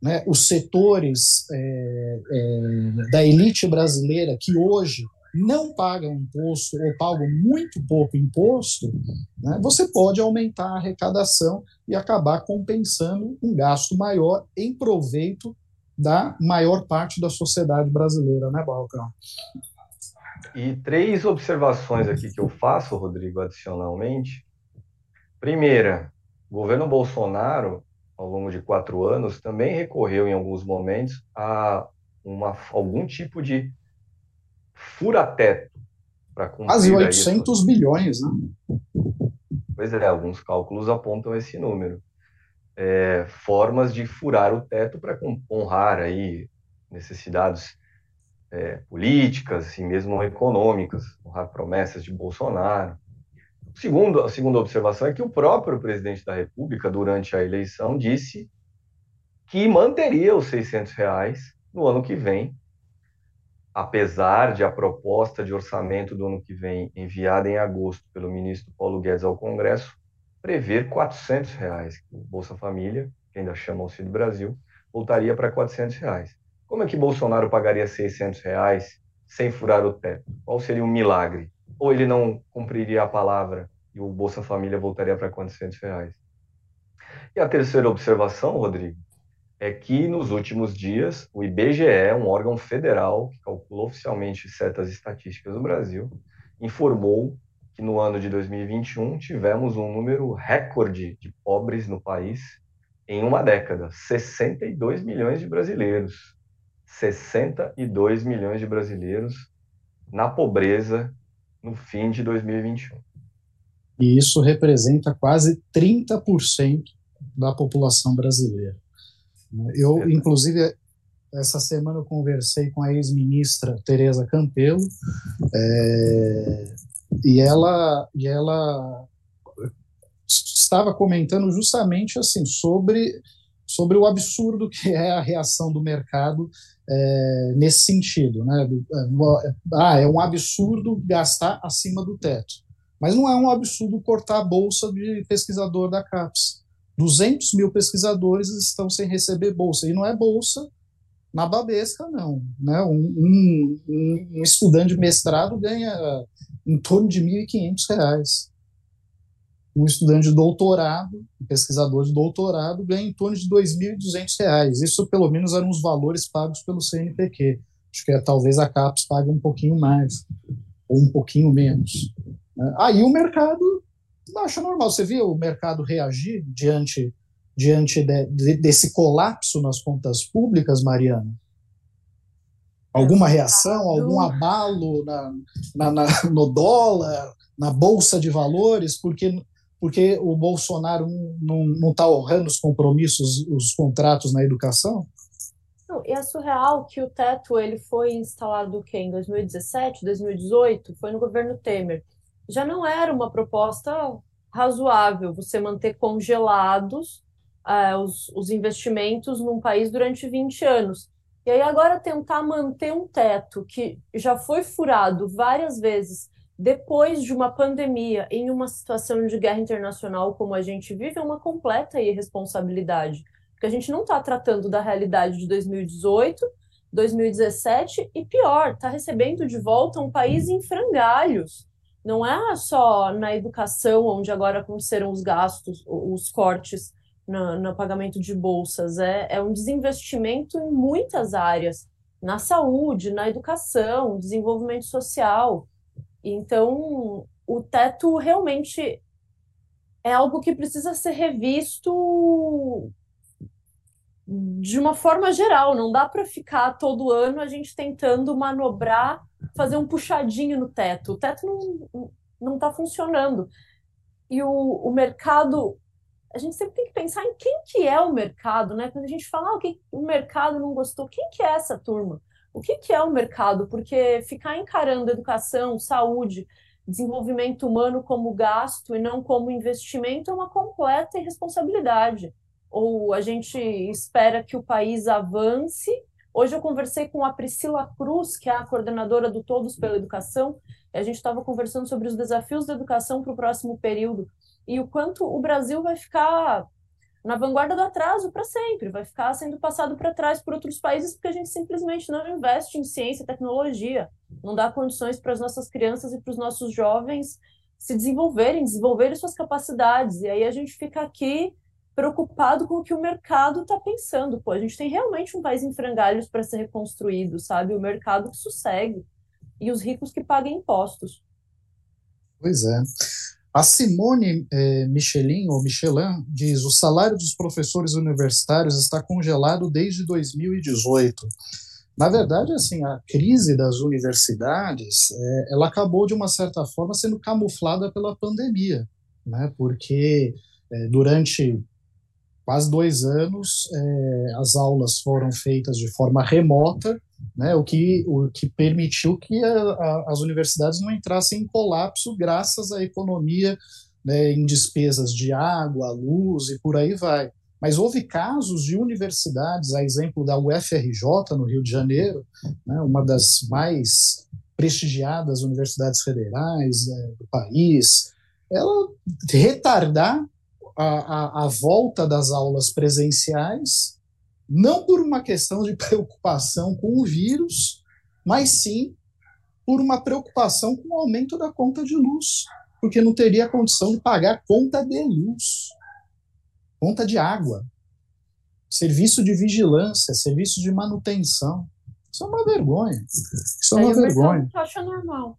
né, os setores é, é, da elite brasileira que hoje não pagam imposto ou pagam muito pouco imposto, né, você pode aumentar a arrecadação e acabar compensando um gasto maior em proveito da maior parte da sociedade brasileira, né, Balcão? E três observações aqui que eu faço, Rodrigo, adicionalmente. Primeira, o governo Bolsonaro, ao longo de quatro anos, também recorreu em alguns momentos a uma, algum tipo de fura-teto para cumprir. Quase 800 bilhões, né? Pois é, alguns cálculos apontam esse número. É, formas de furar o teto para honrar aí necessidades é, políticas e mesmo econômicas, promessas de Bolsonaro. Segundo, a segunda observação é que o próprio presidente da República, durante a eleição, disse que manteria os 600 reais no ano que vem, apesar de a proposta de orçamento do ano que vem, enviada em agosto pelo ministro Paulo Guedes ao Congresso, prever 400 reais. O Bolsa Família, que ainda chama Auxílio Brasil, voltaria para 400 reais. Como é que Bolsonaro pagaria 600 reais sem furar o teto? Qual seria um milagre? Ou ele não cumpriria a palavra e o Bolsa Família voltaria para 400 reais? E a terceira observação, Rodrigo, é que nos últimos dias o IBGE, um órgão federal que calcula oficialmente certas estatísticas do Brasil, informou que no ano de 2021 tivemos um número recorde de pobres no país em uma década, 62 milhões de brasileiros. 62 milhões de brasileiros na pobreza no fim de 2021. E isso representa quase 30% da população brasileira. Eu, inclusive, essa semana eu conversei com a ex-ministra Tereza Campelo, é, e ela, e ela estava comentando justamente assim sobre, sobre o absurdo que é a reação do mercado é, nesse sentido. Né? É, ah, é um absurdo gastar acima do teto. Mas não é um absurdo cortar a bolsa de pesquisador da CAPES. 200 mil pesquisadores estão sem receber bolsa. E não é bolsa na babesca, não. Né? Um, um, um estudante de mestrado ganha em torno de R$ 1.500. Um estudante de doutorado, um pesquisador de doutorado, ganha em torno de R$ 2.200. Isso, pelo menos, eram os valores pagos pelo CNPq. Acho que é, talvez a CAPES pague um pouquinho mais, ou um pouquinho menos. Né? Aí o mercado acha normal. Você viu o mercado reagir diante, diante de, de, desse colapso nas contas públicas, Mariana? Alguma reação, algum abalo na, na, na, no dólar, na bolsa de valores, porque, porque o Bolsonaro não está honrando os compromissos, os contratos na educação? Não, e é surreal que o teto ele foi instalado que em 2017, 2018, foi no governo Temer. Já não era uma proposta razoável você manter congelados uh, os, os investimentos num país durante 20 anos. E aí agora tentar manter um teto que já foi furado várias vezes depois de uma pandemia em uma situação de guerra internacional como a gente vive é uma completa irresponsabilidade. Porque a gente não está tratando da realidade de 2018, 2017 e pior, está recebendo de volta um país em frangalhos. Não é só na educação, onde agora aconteceram os gastos, os cortes no, no pagamento de bolsas, é, é um desinvestimento em muitas áreas, na saúde, na educação, desenvolvimento social. Então, o teto realmente é algo que precisa ser revisto de uma forma geral. Não dá para ficar todo ano a gente tentando manobrar, fazer um puxadinho no teto. O teto não não está funcionando. E o, o mercado a gente sempre tem que pensar em quem que é o mercado, né? Quando a gente fala ah, o que o mercado não gostou, quem que é essa turma? O que que é o mercado? Porque ficar encarando educação, saúde, desenvolvimento humano como gasto e não como investimento é uma completa irresponsabilidade. Ou a gente espera que o país avance. Hoje eu conversei com a Priscila Cruz, que é a coordenadora do Todos pela Educação, e a gente estava conversando sobre os desafios da educação para o próximo período e o quanto o Brasil vai ficar na vanguarda do atraso para sempre, vai ficar sendo passado para trás por outros países porque a gente simplesmente não investe em ciência e tecnologia, não dá condições para as nossas crianças e para os nossos jovens se desenvolverem, desenvolverem suas capacidades. E aí a gente fica aqui preocupado com o que o mercado está pensando. Pô, a gente tem realmente um país em frangalhos para ser reconstruído, sabe? O mercado que sossegue e os ricos que paguem impostos. Pois é. A Simone eh, Michelin, ou Michelin, diz: o salário dos professores universitários está congelado desde 2018. Na verdade, assim, a crise das universidades, eh, ela acabou de uma certa forma sendo camuflada pela pandemia, né? Porque eh, durante quase dois anos as aulas foram feitas de forma remota né, o, que, o que permitiu que a, a, as universidades não entrassem em colapso graças à economia né, em despesas de água, luz e por aí vai. Mas houve casos de universidades, a exemplo da UFRJ, no Rio de Janeiro, né, uma das mais prestigiadas universidades federais né, do país, ela retardar a, a, a volta das aulas presenciais não por uma questão de preocupação com o vírus, mas sim por uma preocupação com o aumento da conta de luz, porque não teria condição de pagar conta de luz, conta de água. serviço de vigilância, serviço de manutenção. Isso é uma vergonha. Isso é uma vergonha. acha normal.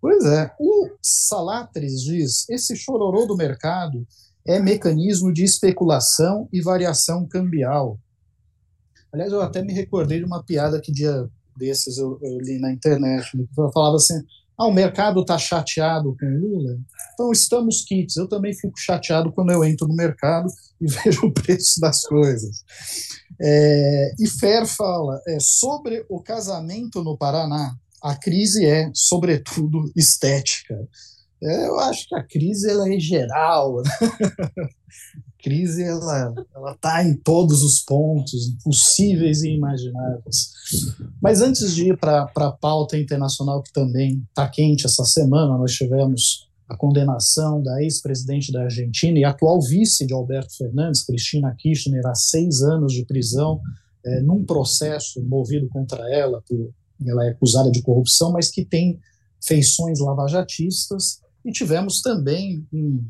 Pois é. O Salatris diz: esse chororô do mercado é mecanismo de especulação e variação cambial. Aliás, eu até me recordei de uma piada que dia desses eu, eu li na internet. Eu falava assim: ah, o mercado está chateado com Lula? Então estamos kits. Eu também fico chateado quando eu entro no mercado e vejo o preço das coisas. É, e Fer fala é, sobre o casamento no Paraná. A crise é, sobretudo, estética. É, eu acho que a crise ela é geral. Né? a crise ela ela está em todos os pontos possíveis e imagináveis. Mas antes de ir para a pauta internacional que também está quente essa semana, nós tivemos a condenação da ex-presidente da Argentina e atual vice de Alberto Fernandes, Cristina Kirchner, a seis anos de prisão, é, num processo movido contra ela, por, ela é acusada de corrupção, mas que tem feições lavajatistas, e tivemos também um,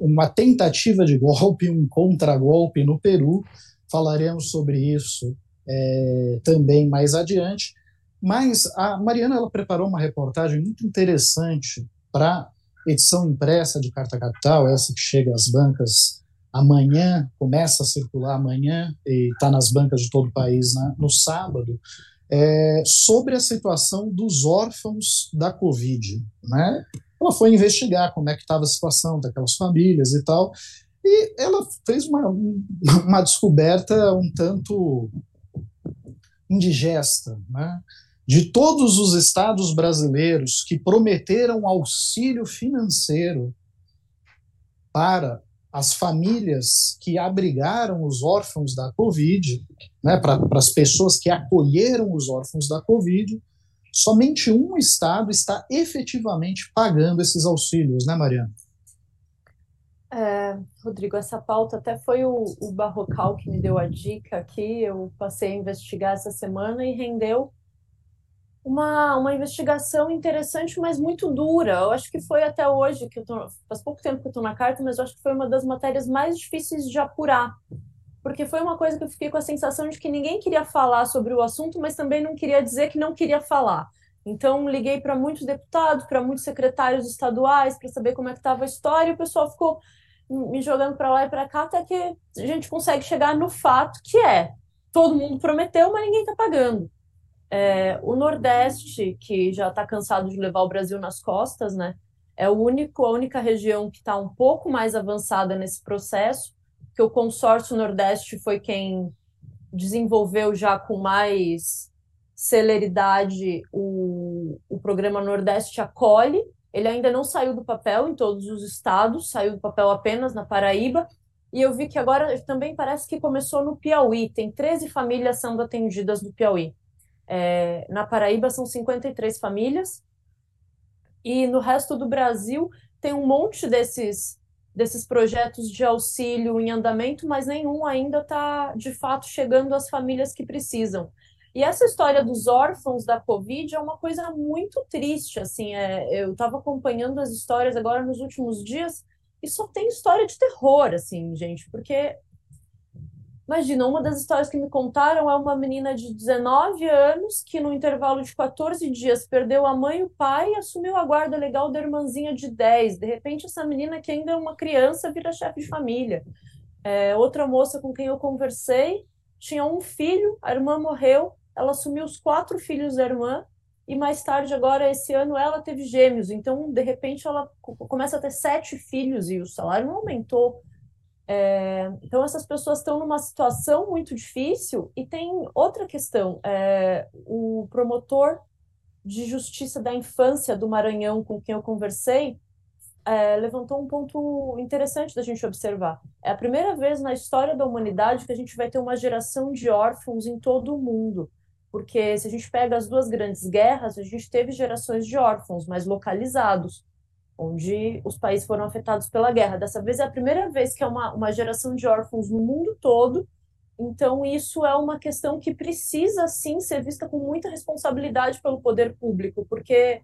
uma tentativa de golpe, um contragolpe no Peru, falaremos sobre isso é, também mais adiante, mas a Mariana ela preparou uma reportagem muito interessante para edição impressa de Carta Capital, essa que chega às bancas amanhã, começa a circular amanhã e está nas bancas de todo o país né, no sábado, é, sobre a situação dos órfãos da Covid. Né? Ela foi investigar como é que estava a situação daquelas famílias e tal, e ela fez uma, uma descoberta um tanto indigesta, né? de todos os estados brasileiros que prometeram auxílio financeiro para as famílias que abrigaram os órfãos da Covid, né, para as pessoas que acolheram os órfãos da Covid, somente um estado está efetivamente pagando esses auxílios, né, Mariana? É, Rodrigo, essa pauta até foi o, o Barrocal que me deu a dica aqui. Eu passei a investigar essa semana e rendeu uma, uma investigação interessante, mas muito dura. Eu acho que foi até hoje, que eu tô, faz pouco tempo que eu estou na carta, mas eu acho que foi uma das matérias mais difíceis de apurar. Porque foi uma coisa que eu fiquei com a sensação de que ninguém queria falar sobre o assunto, mas também não queria dizer que não queria falar. Então, liguei para muitos deputados, para muitos secretários estaduais, para saber como é que estava a história, e o pessoal ficou me jogando para lá e para cá, até que a gente consegue chegar no fato que é todo mundo prometeu, mas ninguém está pagando. É, o Nordeste, que já está cansado de levar o Brasil nas costas, né? É o único, a única região que está um pouco mais avançada nesse processo, que o consórcio Nordeste foi quem desenvolveu já com mais celeridade o, o programa Nordeste Acolhe. Ele ainda não saiu do papel em todos os estados, saiu do papel apenas na Paraíba. E eu vi que agora também parece que começou no Piauí. Tem 13 famílias sendo atendidas no Piauí. É, na Paraíba são 53 famílias, e no resto do Brasil tem um monte desses, desses projetos de auxílio em andamento, mas nenhum ainda está de fato chegando às famílias que precisam. E essa história dos órfãos da Covid é uma coisa muito triste. Assim, é, eu estava acompanhando as histórias agora nos últimos dias e só tem história de terror, assim, gente, porque Imagina, uma das histórias que me contaram é uma menina de 19 anos que, no intervalo de 14 dias, perdeu a mãe e o pai e assumiu a guarda legal da irmãzinha de 10. De repente, essa menina, que ainda é uma criança, vira chefe de família. É, outra moça com quem eu conversei tinha um filho, a irmã morreu, ela assumiu os quatro filhos da irmã e mais tarde, agora, esse ano, ela teve gêmeos. Então, de repente, ela começa a ter sete filhos e o salário não aumentou. É, então, essas pessoas estão numa situação muito difícil. E tem outra questão: é, o promotor de justiça da infância do Maranhão, com quem eu conversei, é, levantou um ponto interessante da gente observar. É a primeira vez na história da humanidade que a gente vai ter uma geração de órfãos em todo o mundo. Porque se a gente pega as duas grandes guerras, a gente teve gerações de órfãos, mas localizados onde os países foram afetados pela guerra. Dessa vez é a primeira vez que é uma, uma geração de órfãos no mundo todo. Então, isso é uma questão que precisa, sim, ser vista com muita responsabilidade pelo poder público, porque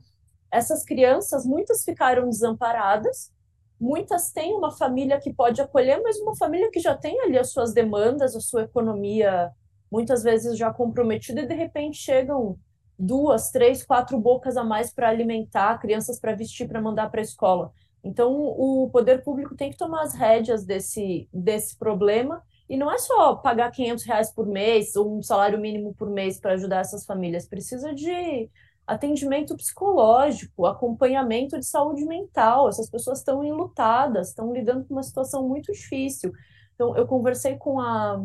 essas crianças, muitas ficaram desamparadas, muitas têm uma família que pode acolher, mas uma família que já tem ali as suas demandas, a sua economia muitas vezes já comprometida e de repente chegam duas, três, quatro bocas a mais para alimentar, crianças para vestir, para mandar para a escola. Então, o poder público tem que tomar as rédeas desse, desse problema e não é só pagar 500 reais por mês ou um salário mínimo por mês para ajudar essas famílias, precisa de atendimento psicológico, acompanhamento de saúde mental. Essas pessoas estão enlutadas, estão lidando com uma situação muito difícil. Então, eu conversei com a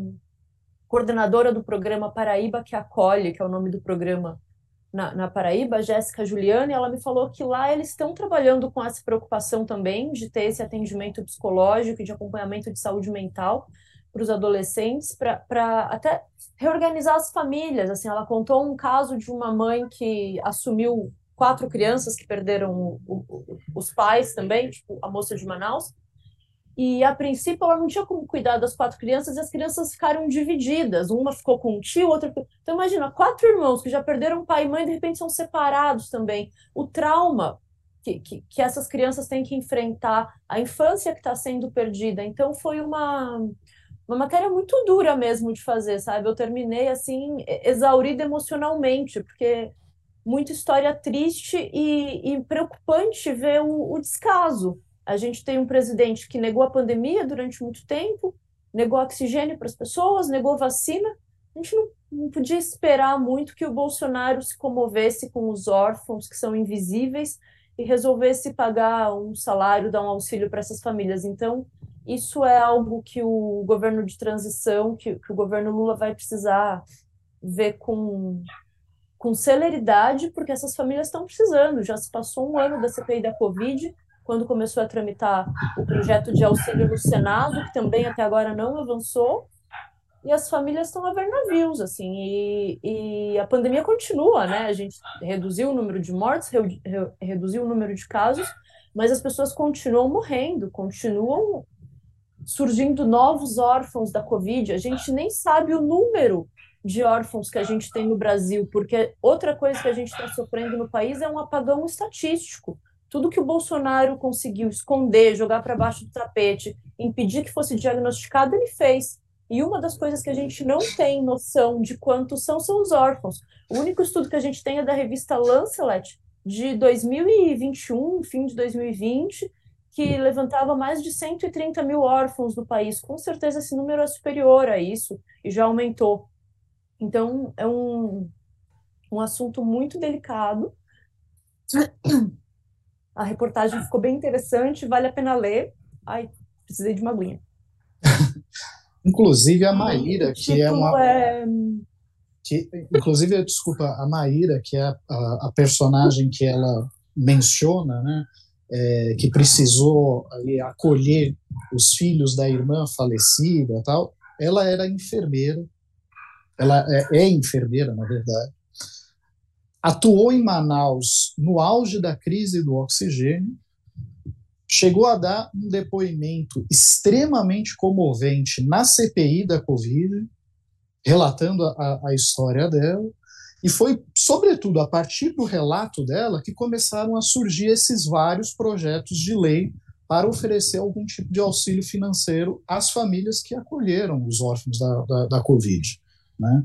coordenadora do programa Paraíba que acolhe, que é o nome do programa na, na Paraíba, Jéssica Juliane, ela me falou que lá eles estão trabalhando com essa preocupação também de ter esse atendimento psicológico e de acompanhamento de saúde mental para os adolescentes, para até reorganizar as famílias. Assim, ela contou um caso de uma mãe que assumiu quatro crianças que perderam o, o, os pais também, tipo a moça de Manaus, e a princípio ela não tinha como cuidar das quatro crianças e as crianças ficaram divididas. Uma ficou com um tio, outra. Então imagina, quatro irmãos que já perderam pai e mãe de repente são separados também. O trauma que, que, que essas crianças têm que enfrentar, a infância que está sendo perdida. Então foi uma, uma matéria muito dura mesmo de fazer, sabe? Eu terminei assim, exaurida emocionalmente, porque muita história triste e, e preocupante ver o, o descaso a gente tem um presidente que negou a pandemia durante muito tempo, negou oxigênio para as pessoas, negou vacina. A gente não, não podia esperar muito que o Bolsonaro se comovesse com os órfãos que são invisíveis e resolvesse pagar um salário, dar um auxílio para essas famílias. Então, isso é algo que o governo de transição, que, que o governo Lula vai precisar ver com, com celeridade, porque essas famílias estão precisando. Já se passou um ano da CPI da Covid, quando começou a tramitar o projeto de auxílio no Senado, que também até agora não avançou, e as famílias estão a ver navios, assim, e, e a pandemia continua, né? A gente reduziu o número de mortes, re, re, reduziu o número de casos, mas as pessoas continuam morrendo, continuam surgindo novos órfãos da Covid. A gente nem sabe o número de órfãos que a gente tem no Brasil, porque outra coisa que a gente está sofrendo no país é um apagão estatístico. Tudo que o Bolsonaro conseguiu esconder, jogar para baixo do tapete, impedir que fosse diagnosticado, ele fez. E uma das coisas que a gente não tem noção de quantos são são os órfãos. O único estudo que a gente tem é da revista Lancelet, de 2021, fim de 2020, que levantava mais de 130 mil órfãos no país. Com certeza esse número é superior a isso e já aumentou. Então, é um, um assunto muito delicado a reportagem ficou bem interessante, vale a pena ler. Ai, precisei de uma aguinha. inclusive a Maíra, que é uma. É... Que, inclusive, desculpa, a Maíra, que é a, a, a personagem que ela menciona, né, é, que precisou ali, acolher os filhos da irmã falecida tal, ela era enfermeira, ela é, é enfermeira, na verdade, atuou em Manaus no auge da crise do oxigênio, chegou a dar um depoimento extremamente comovente na CPI da Covid, relatando a, a história dela, e foi, sobretudo, a partir do relato dela que começaram a surgir esses vários projetos de lei para oferecer algum tipo de auxílio financeiro às famílias que acolheram os órfãos da, da, da Covid. Né?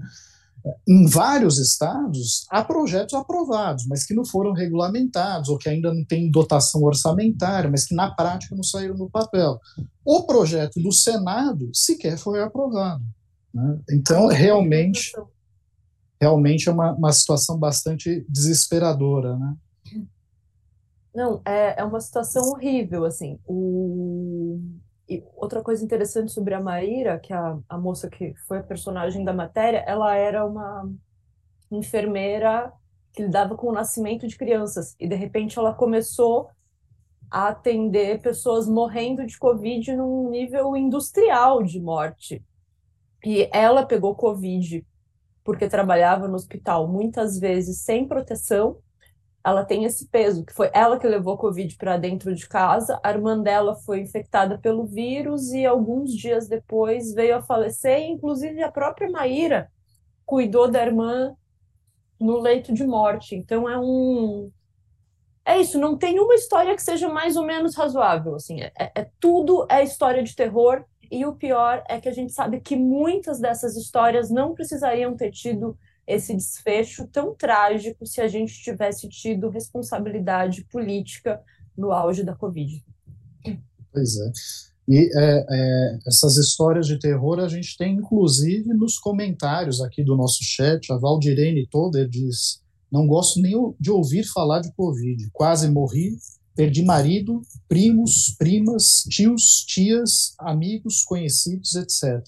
Em vários estados, há projetos aprovados, mas que não foram regulamentados, ou que ainda não têm dotação orçamentária, mas que na prática não saíram no papel. O projeto do Senado sequer foi aprovado. Né? Então, realmente, realmente é uma, uma situação bastante desesperadora. Né? Não, é, é uma situação horrível, assim. O, e outra coisa interessante sobre a Maíra, que é a, a moça que foi a personagem da matéria, ela era uma enfermeira que lidava com o nascimento de crianças. E, de repente, ela começou a atender pessoas morrendo de Covid num nível industrial de morte. E ela pegou Covid porque trabalhava no hospital muitas vezes sem proteção ela tem esse peso, que foi ela que levou a Covid para dentro de casa, a irmã dela foi infectada pelo vírus e alguns dias depois veio a falecer, inclusive a própria Maíra cuidou da irmã no leito de morte. Então é um é isso, não tem uma história que seja mais ou menos razoável, assim, é, é, tudo é história de terror, e o pior é que a gente sabe que muitas dessas histórias não precisariam ter tido esse desfecho tão trágico se a gente tivesse tido responsabilidade política no auge da Covid. Pois é. E é, é, essas histórias de terror a gente tem, inclusive, nos comentários aqui do nosso chat. A Valdirene Toder diz: Não gosto nem de ouvir falar de Covid. Quase morri, perdi marido, primos, primas, tios, tias, amigos, conhecidos, etc.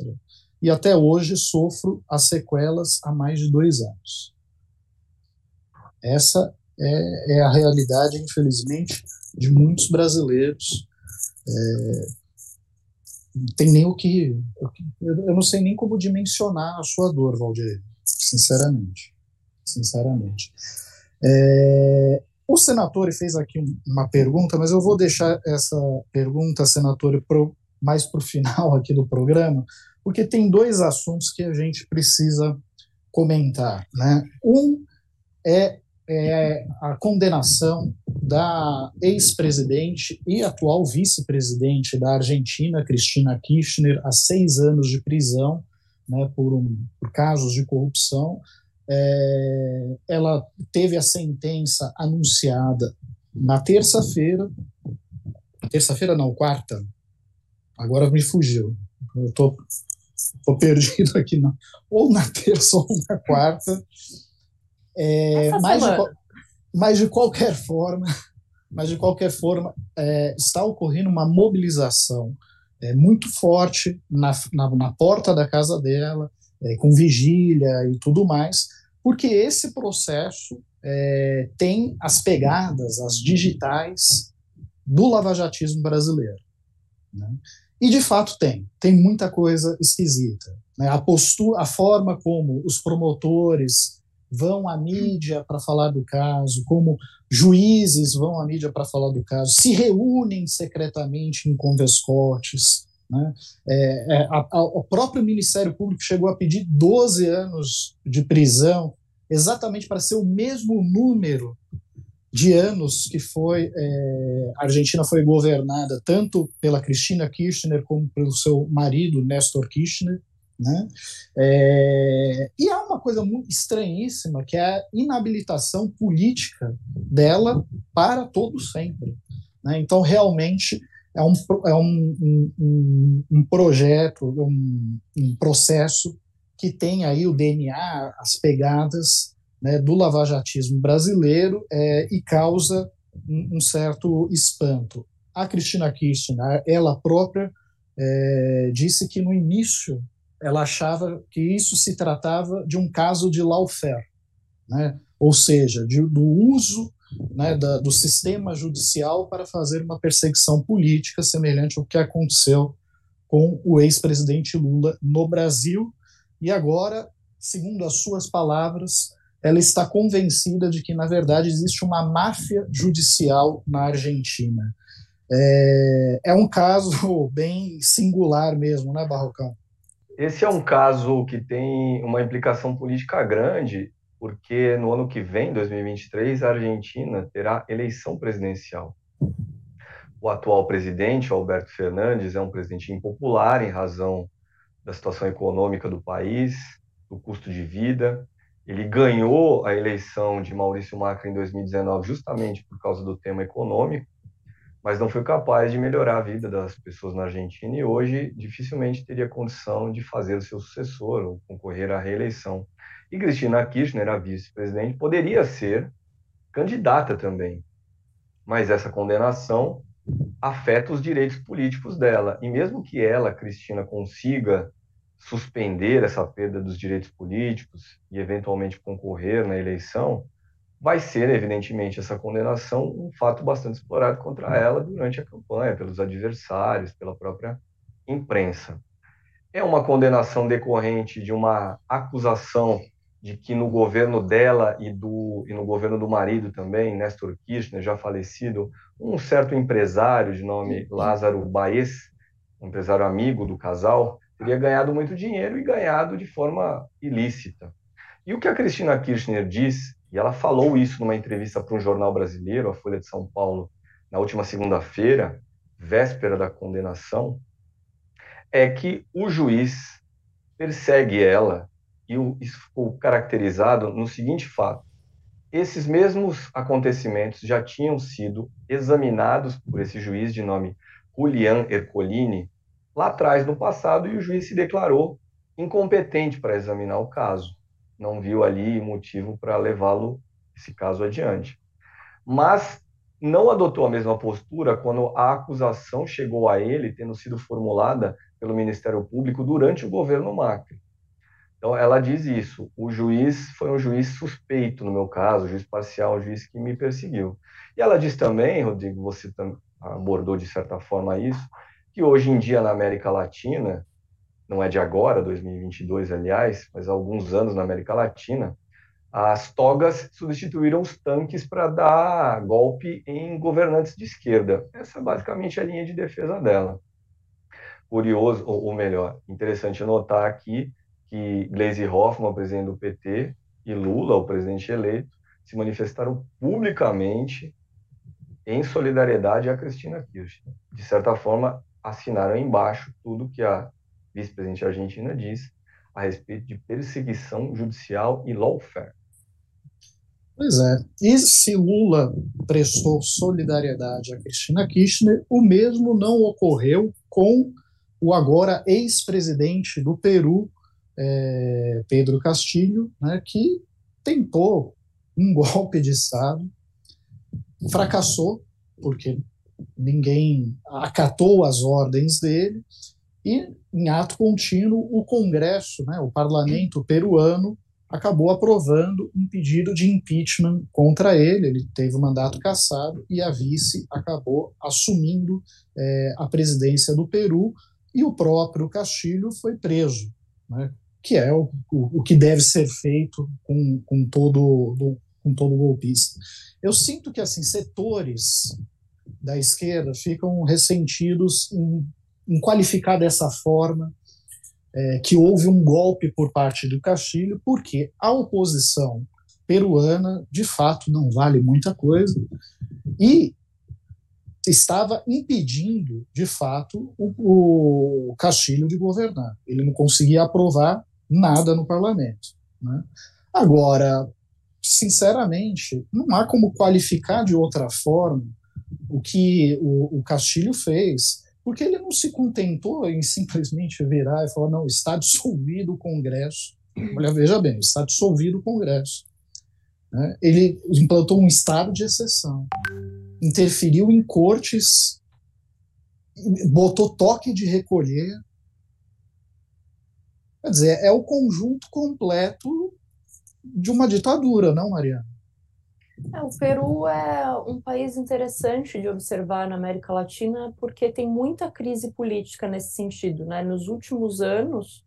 E até hoje sofro as sequelas há mais de dois anos. Essa é, é a realidade, infelizmente, de muitos brasileiros. É, tem nem o que. Eu não sei nem como dimensionar a sua dor, Valdir, sinceramente. Sinceramente. É, o senador fez aqui uma pergunta, mas eu vou deixar essa pergunta, senador, mais para o final aqui do programa, porque tem dois assuntos que a gente precisa comentar. Né? Um é é a condenação da ex-presidente e atual vice-presidente da Argentina, Cristina Kirchner, a seis anos de prisão né, por, um, por casos de corrupção. É, ela teve a sentença anunciada na terça-feira, terça-feira não, quarta, agora me fugiu, eu tô, tô perdido aqui, não. ou na terça ou na quarta, é, mas, de, mas, de, qualquer forma, mas de qualquer forma, é, está ocorrendo uma mobilização é, muito forte na, na, na, porta da casa dela, é, com vigília e tudo mais, porque esse processo é, tem as pegadas, as digitais do lavajatismo brasileiro. Né? E de fato tem, tem muita coisa esquisita. Né? A postura, a forma como os promotores vão à mídia para falar do caso, como juízes vão à mídia para falar do caso, se reúnem secretamente em converscotes. Né? É, é, a, a, o próprio Ministério Público chegou a pedir 12 anos de prisão, exatamente para ser o mesmo número de anos que foi é, a Argentina foi governada tanto pela Cristina Kirchner como pelo seu marido Néstor Kirchner né? É, e há uma coisa muito estranhíssima, que é a inabilitação política dela para todo sempre. Né? Então, realmente, é um, é um, um, um projeto, um, um, processo que tem aí o DNA, as pegadas né, do lavajatismo brasileiro é, e causa um, certo espanto. A Cristina Kirchner, ela própria, é, disse que no início ela achava que isso se tratava de um caso de lawfare, né? ou seja, de, do uso né, da, do sistema judicial para fazer uma perseguição política semelhante ao que aconteceu com o ex-presidente Lula no Brasil. E agora, segundo as suas palavras, ela está convencida de que, na verdade, existe uma máfia judicial na Argentina. É, é um caso bem singular mesmo, né, Barrocão? Esse é um caso que tem uma implicação política grande, porque no ano que vem, 2023, a Argentina terá eleição presidencial. O atual presidente, Alberto Fernandes, é um presidente impopular em razão da situação econômica do país, do custo de vida. Ele ganhou a eleição de Maurício Macri em 2019 justamente por causa do tema econômico mas não foi capaz de melhorar a vida das pessoas na Argentina e hoje dificilmente teria condição de fazer o seu sucessor ou concorrer à reeleição. E Cristina Kirchner, a vice-presidente, poderia ser candidata também, mas essa condenação afeta os direitos políticos dela. E mesmo que ela, Cristina, consiga suspender essa perda dos direitos políticos e eventualmente concorrer na eleição, vai ser, evidentemente, essa condenação um fato bastante explorado contra ela durante a campanha, pelos adversários, pela própria imprensa. É uma condenação decorrente de uma acusação de que no governo dela e, do, e no governo do marido também, Néstor Kirchner, já falecido, um certo empresário de nome Lázaro Baez, um empresário amigo do casal, teria ganhado muito dinheiro e ganhado de forma ilícita. E o que a Cristina Kirchner diz, e ela falou isso numa entrevista para um jornal brasileiro, a Folha de São Paulo, na última segunda-feira, véspera da condenação, é que o juiz persegue ela e isso ficou caracterizado no seguinte fato: esses mesmos acontecimentos já tinham sido examinados por esse juiz de nome Julian Ercolini lá atrás no passado e o juiz se declarou incompetente para examinar o caso. Não viu ali motivo para levá-lo esse caso adiante. Mas não adotou a mesma postura quando a acusação chegou a ele, tendo sido formulada pelo Ministério Público durante o governo Macri. Então, ela diz isso. O juiz foi um juiz suspeito, no meu caso, um juiz parcial, um juiz que me perseguiu. E ela diz também, Rodrigo, você abordou de certa forma isso, que hoje em dia na América Latina, não é de agora, 2022, aliás, mas há alguns anos na América Latina, as togas substituíram os tanques para dar golpe em governantes de esquerda. Essa é basicamente a linha de defesa dela. Curioso, ou melhor, interessante notar aqui que Gleisi Hoffmann, presidente do PT, e Lula, o presidente eleito, se manifestaram publicamente em solidariedade a Cristina Kirchner. De certa forma, assinaram embaixo tudo que a vice-presidente argentina disse a respeito de perseguição judicial e lawfare. Pois é. E se Lula prestou solidariedade a Cristina Kirchner, o mesmo não ocorreu com o agora ex-presidente do Peru, é, Pedro Castilho, né, que tentou um golpe de Estado, fracassou, porque ninguém acatou as ordens dele, e em ato contínuo o Congresso, né, o parlamento peruano, acabou aprovando um pedido de impeachment contra ele. Ele teve o mandato cassado e a vice acabou assumindo é, a presidência do Peru e o próprio Castilho foi preso, né, que é o, o, o, que deve ser feito com, com, todo, do, com todo golpista. Eu sinto que assim setores da esquerda ficam ressentidos em, em qualificar dessa forma é, que houve um golpe por parte do Castilho, porque a oposição peruana, de fato, não vale muita coisa, e estava impedindo, de fato, o, o Castilho de governar. Ele não conseguia aprovar nada no parlamento. Né? Agora, sinceramente, não há como qualificar de outra forma o que o, o Castilho fez porque ele não se contentou em simplesmente virar e falar: não, está dissolvido o Congresso. Olha, veja bem, está dissolvido o Congresso. Né? Ele implantou um estado de exceção, interferiu em cortes, botou toque de recolher. Quer dizer, é o conjunto completo de uma ditadura, não, Mariana? É, o Peru é um país interessante de observar na América Latina porque tem muita crise política nesse sentido. Né? Nos últimos anos,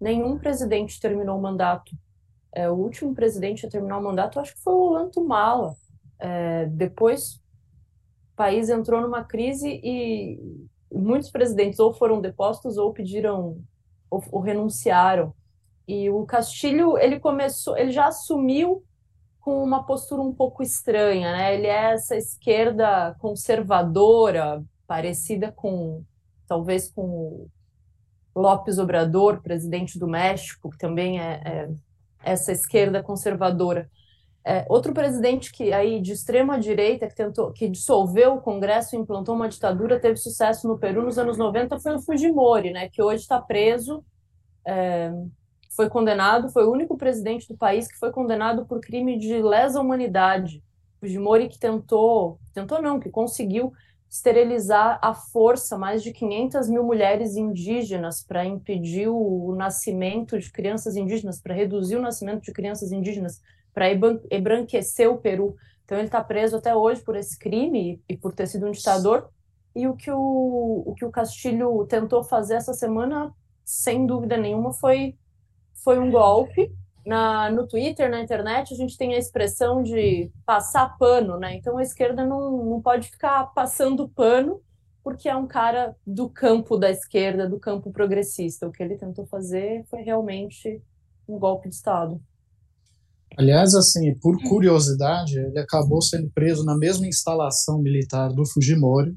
nenhum presidente terminou o mandato. É, o último presidente a terminar o mandato, acho que foi o Ollanta É, depois, o país entrou numa crise e muitos presidentes ou foram depostos ou pediram ou, ou renunciaram. E o Castilho, ele começou, ele já assumiu com uma postura um pouco estranha, né? Ele é essa esquerda conservadora, parecida com talvez com o López Obrador, presidente do México, que também é, é essa esquerda conservadora. É, outro presidente que aí de extrema direita que tentou que dissolveu o Congresso e implantou uma ditadura teve sucesso no Peru nos anos 90 foi o Fujimori, né? Que hoje está preso. É, foi condenado, foi o único presidente do país que foi condenado por crime de lesa humanidade. Fujimori que tentou, tentou não, que conseguiu esterilizar à força mais de 500 mil mulheres indígenas para impedir o nascimento de crianças indígenas, para reduzir o nascimento de crianças indígenas, para embranquecer o Peru. Então ele está preso até hoje por esse crime e por ter sido um ditador. E o que o, o que o Castilho tentou fazer essa semana, sem dúvida nenhuma, foi foi um golpe. Na, no Twitter, na internet, a gente tem a expressão de passar pano, né? Então a esquerda não, não pode ficar passando pano porque é um cara do campo da esquerda, do campo progressista. O que ele tentou fazer foi realmente um golpe de Estado. Aliás, assim, por curiosidade, ele acabou sendo preso na mesma instalação militar do Fujimori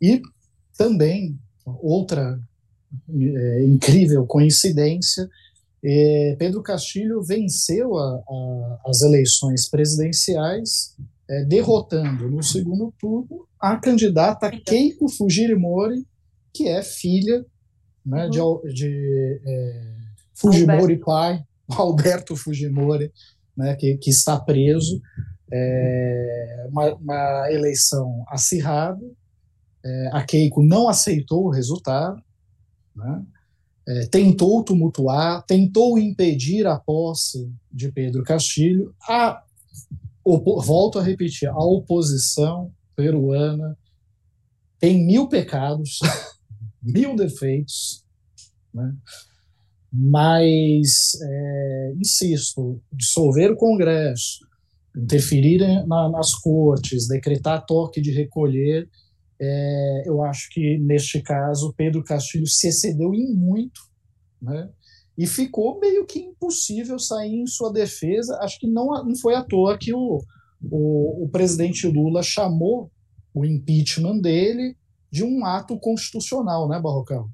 e também outra é, incrível coincidência, é, Pedro Castilho venceu a, a, as eleições presidenciais, é, derrotando no segundo turno a candidata Keiko Fujimori, que é filha né, uhum. de, de é, Fujimori Alberto. pai, Alberto Fujimori, né, que, que está preso. É, uma, uma, eleição acirrada. É, a Keiko não aceitou o resultado, né, é, tentou tumultuar, tentou impedir a posse de Pedro Castilho. A, volto a repetir, a oposição peruana tem mil pecados, mil defeitos, né? mas, é, insisto, dissolver o Congresso, interferir na, nas cortes, decretar toque de recolher, é, eu acho que, neste caso, Pedro Castilho se excedeu em muito, né? e ficou meio que impossível sair em sua defesa. Acho que não, não foi à toa que o, o, o presidente Lula chamou o impeachment dele de um ato constitucional, né, Barrocão?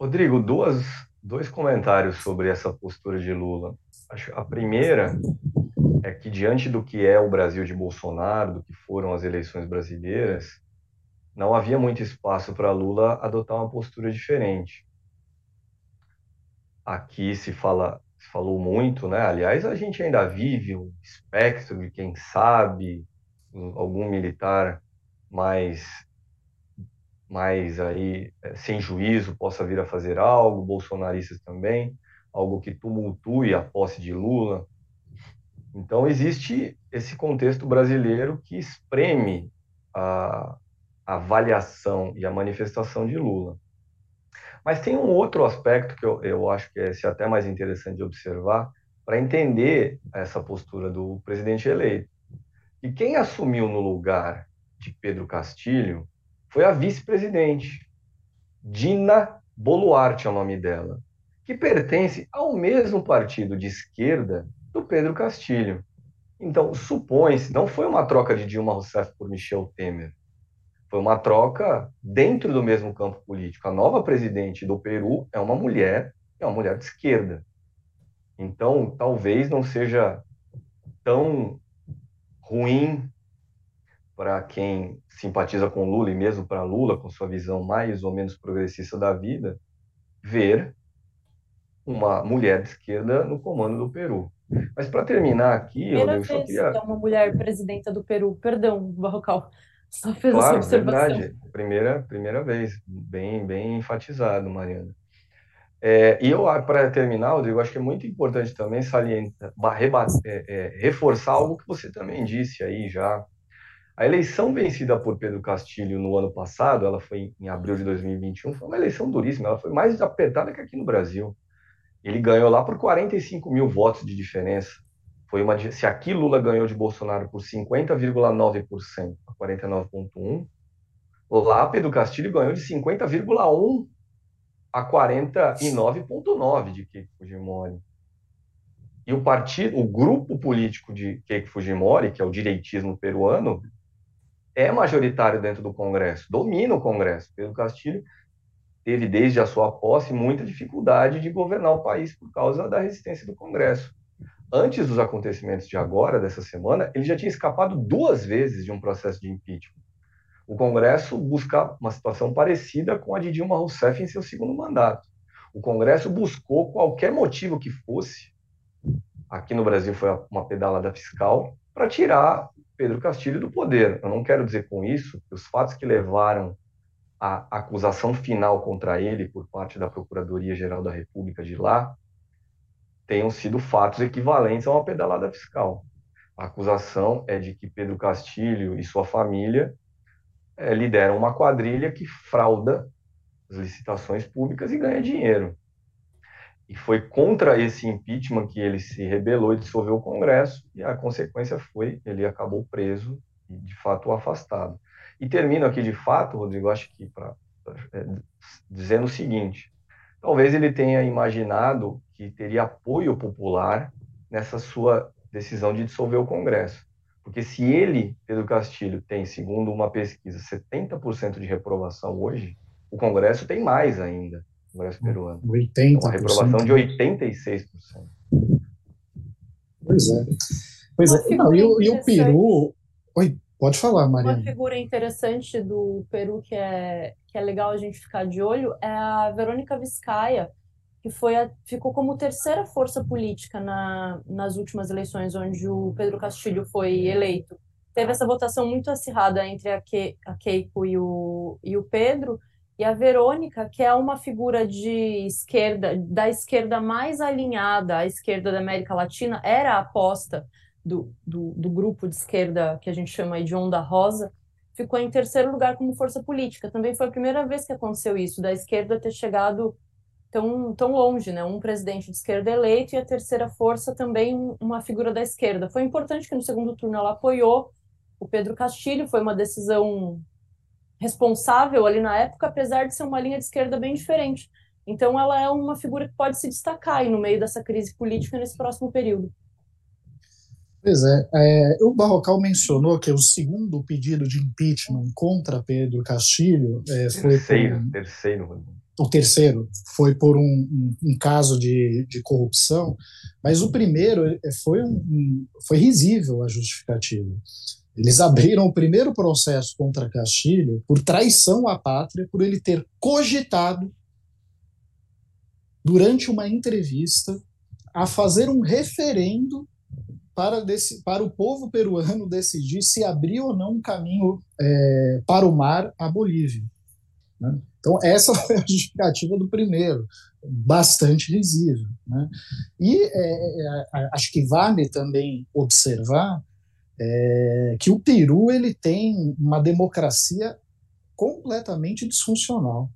Rodrigo, duas, dois comentários sobre essa postura de Lula. A primeira é que, diante do que é o Brasil de Bolsonaro, do que foram as eleições brasileiras, não havia muito espaço para Lula adotar uma postura diferente. Aqui se fala, se falou muito, né? Aliás, a gente ainda vive um espectro de quem sabe algum militar mais mais aí é, sem juízo possa vir a fazer algo, bolsonaristas também, algo que tumultue a posse de Lula. Então existe esse contexto brasileiro que espreme a, a avaliação e a manifestação de Lula. Mas tem um outro aspecto que eu, eu acho que é esse até mais interessante de observar para entender essa postura do presidente eleito. E quem assumiu no lugar de Pedro Castilho foi a vice-presidente, Dina Boluarte é o nome dela, que pertence ao mesmo partido de esquerda do Pedro Castilho. Então, supõe-se, não foi uma troca de Dilma Rousseff por Michel Temer, foi uma troca dentro do mesmo campo político. A nova presidente do Peru é uma mulher, é uma mulher de esquerda. Então, talvez não seja tão ruim para quem simpatiza com Lula e mesmo para Lula, com sua visão mais ou menos progressista da vida, ver uma mulher de esquerda no comando do Peru. Mas para terminar aqui, Primeira eu só queria... uma mulher presidenta do Peru, perdão, Barrocal, só fez claro, essa observação. verdade, primeira, primeira vez, bem, bem enfatizado, Mariana. É, e eu, para terminar, Rodrigo, acho que é muito importante também salientar, rebater, é, é, reforçar algo que você também disse aí já, a eleição vencida por Pedro Castilho no ano passado, ela foi em abril de 2021, foi uma eleição duríssima, ela foi mais apertada que aqui no Brasil. Ele ganhou lá por 45 mil votos de diferença. Foi uma, se aqui Lula ganhou de Bolsonaro por 50,9% a 49,1%, lá Pedro Castilho ganhou de 50,1% a 49,9% de Keiko Fujimori. E o partido, o grupo político de Keiko Fujimori, que é o direitismo peruano, é majoritário dentro do Congresso, domina o Congresso. Pedro Castilho teve, desde a sua posse, muita dificuldade de governar o país por causa da resistência do Congresso. Antes dos acontecimentos de agora, dessa semana, ele já tinha escapado duas vezes de um processo de impeachment. O Congresso busca uma situação parecida com a de Dilma Rousseff em seu segundo mandato. O Congresso buscou qualquer motivo que fosse, aqui no Brasil foi uma pedalada fiscal, para tirar Pedro Castilho do poder. Eu não quero dizer com isso que os fatos que levaram à acusação final contra ele por parte da Procuradoria-Geral da República de lá tenham sido fatos equivalentes a uma pedalada fiscal. A acusação é de que Pedro Castilho e sua família é, lideram uma quadrilha que frauda as licitações públicas e ganha dinheiro. E foi contra esse impeachment que ele se rebelou e dissolveu o Congresso, e a consequência foi ele acabou preso e, de fato, afastado. E termino aqui, de fato, Rodrigo, acho que para é, dizendo o seguinte: talvez ele tenha imaginado que teria apoio popular nessa sua decisão de dissolver o Congresso. Porque se ele, Pedro Castilho, tem, segundo uma pesquisa, 70% de reprovação hoje, o Congresso tem mais ainda, o Congresso peruano. 80%. Uma reprovação de 86%. Pois é. Pois é. Não, e, o, e o Peru. Oi, pode falar, Mariana. Uma figura interessante do Peru que é, que é legal a gente ficar de olho é a Verônica Vizcaia, que foi a, ficou como terceira força política na, nas últimas eleições, onde o Pedro Castilho foi eleito. Teve essa votação muito acirrada entre a, Ke, a Keiko e o, e o Pedro, e a Verônica, que é uma figura de esquerda, da esquerda mais alinhada à esquerda da América Latina, era a aposta do, do, do grupo de esquerda que a gente chama de Onda Rosa, ficou em terceiro lugar como força política. Também foi a primeira vez que aconteceu isso, da esquerda ter chegado tão, tão longe, né? Um presidente de esquerda eleito e a terceira força também uma figura da esquerda. Foi importante que no segundo turno ela apoiou o Pedro Castilho, foi uma decisão responsável ali na época, apesar de ser uma linha de esquerda bem diferente. Então ela é uma figura que pode se destacar aí no meio dessa crise política nesse próximo período. Pois é, é, o Barrocal mencionou que o segundo pedido de impeachment contra Pedro Castilho é, foi terceiro, por, terceiro, o terceiro foi por um, um, um caso de, de, corrupção, mas o primeiro é, foi, um, foi risível a justificativa. Eles abriram o primeiro processo contra Castilho por traição à pátria, por ele ter cogitado, durante uma entrevista, a fazer um referendo para, para o povo peruano decidir se abrir ou não um caminho é, para o mar à Bolívia. Né? Então, essa foi a justificativa do primeiro, bastante risível. Né? E é, é, acho que vale também observar é, que o Peru ele tem uma democracia completamente disfuncional.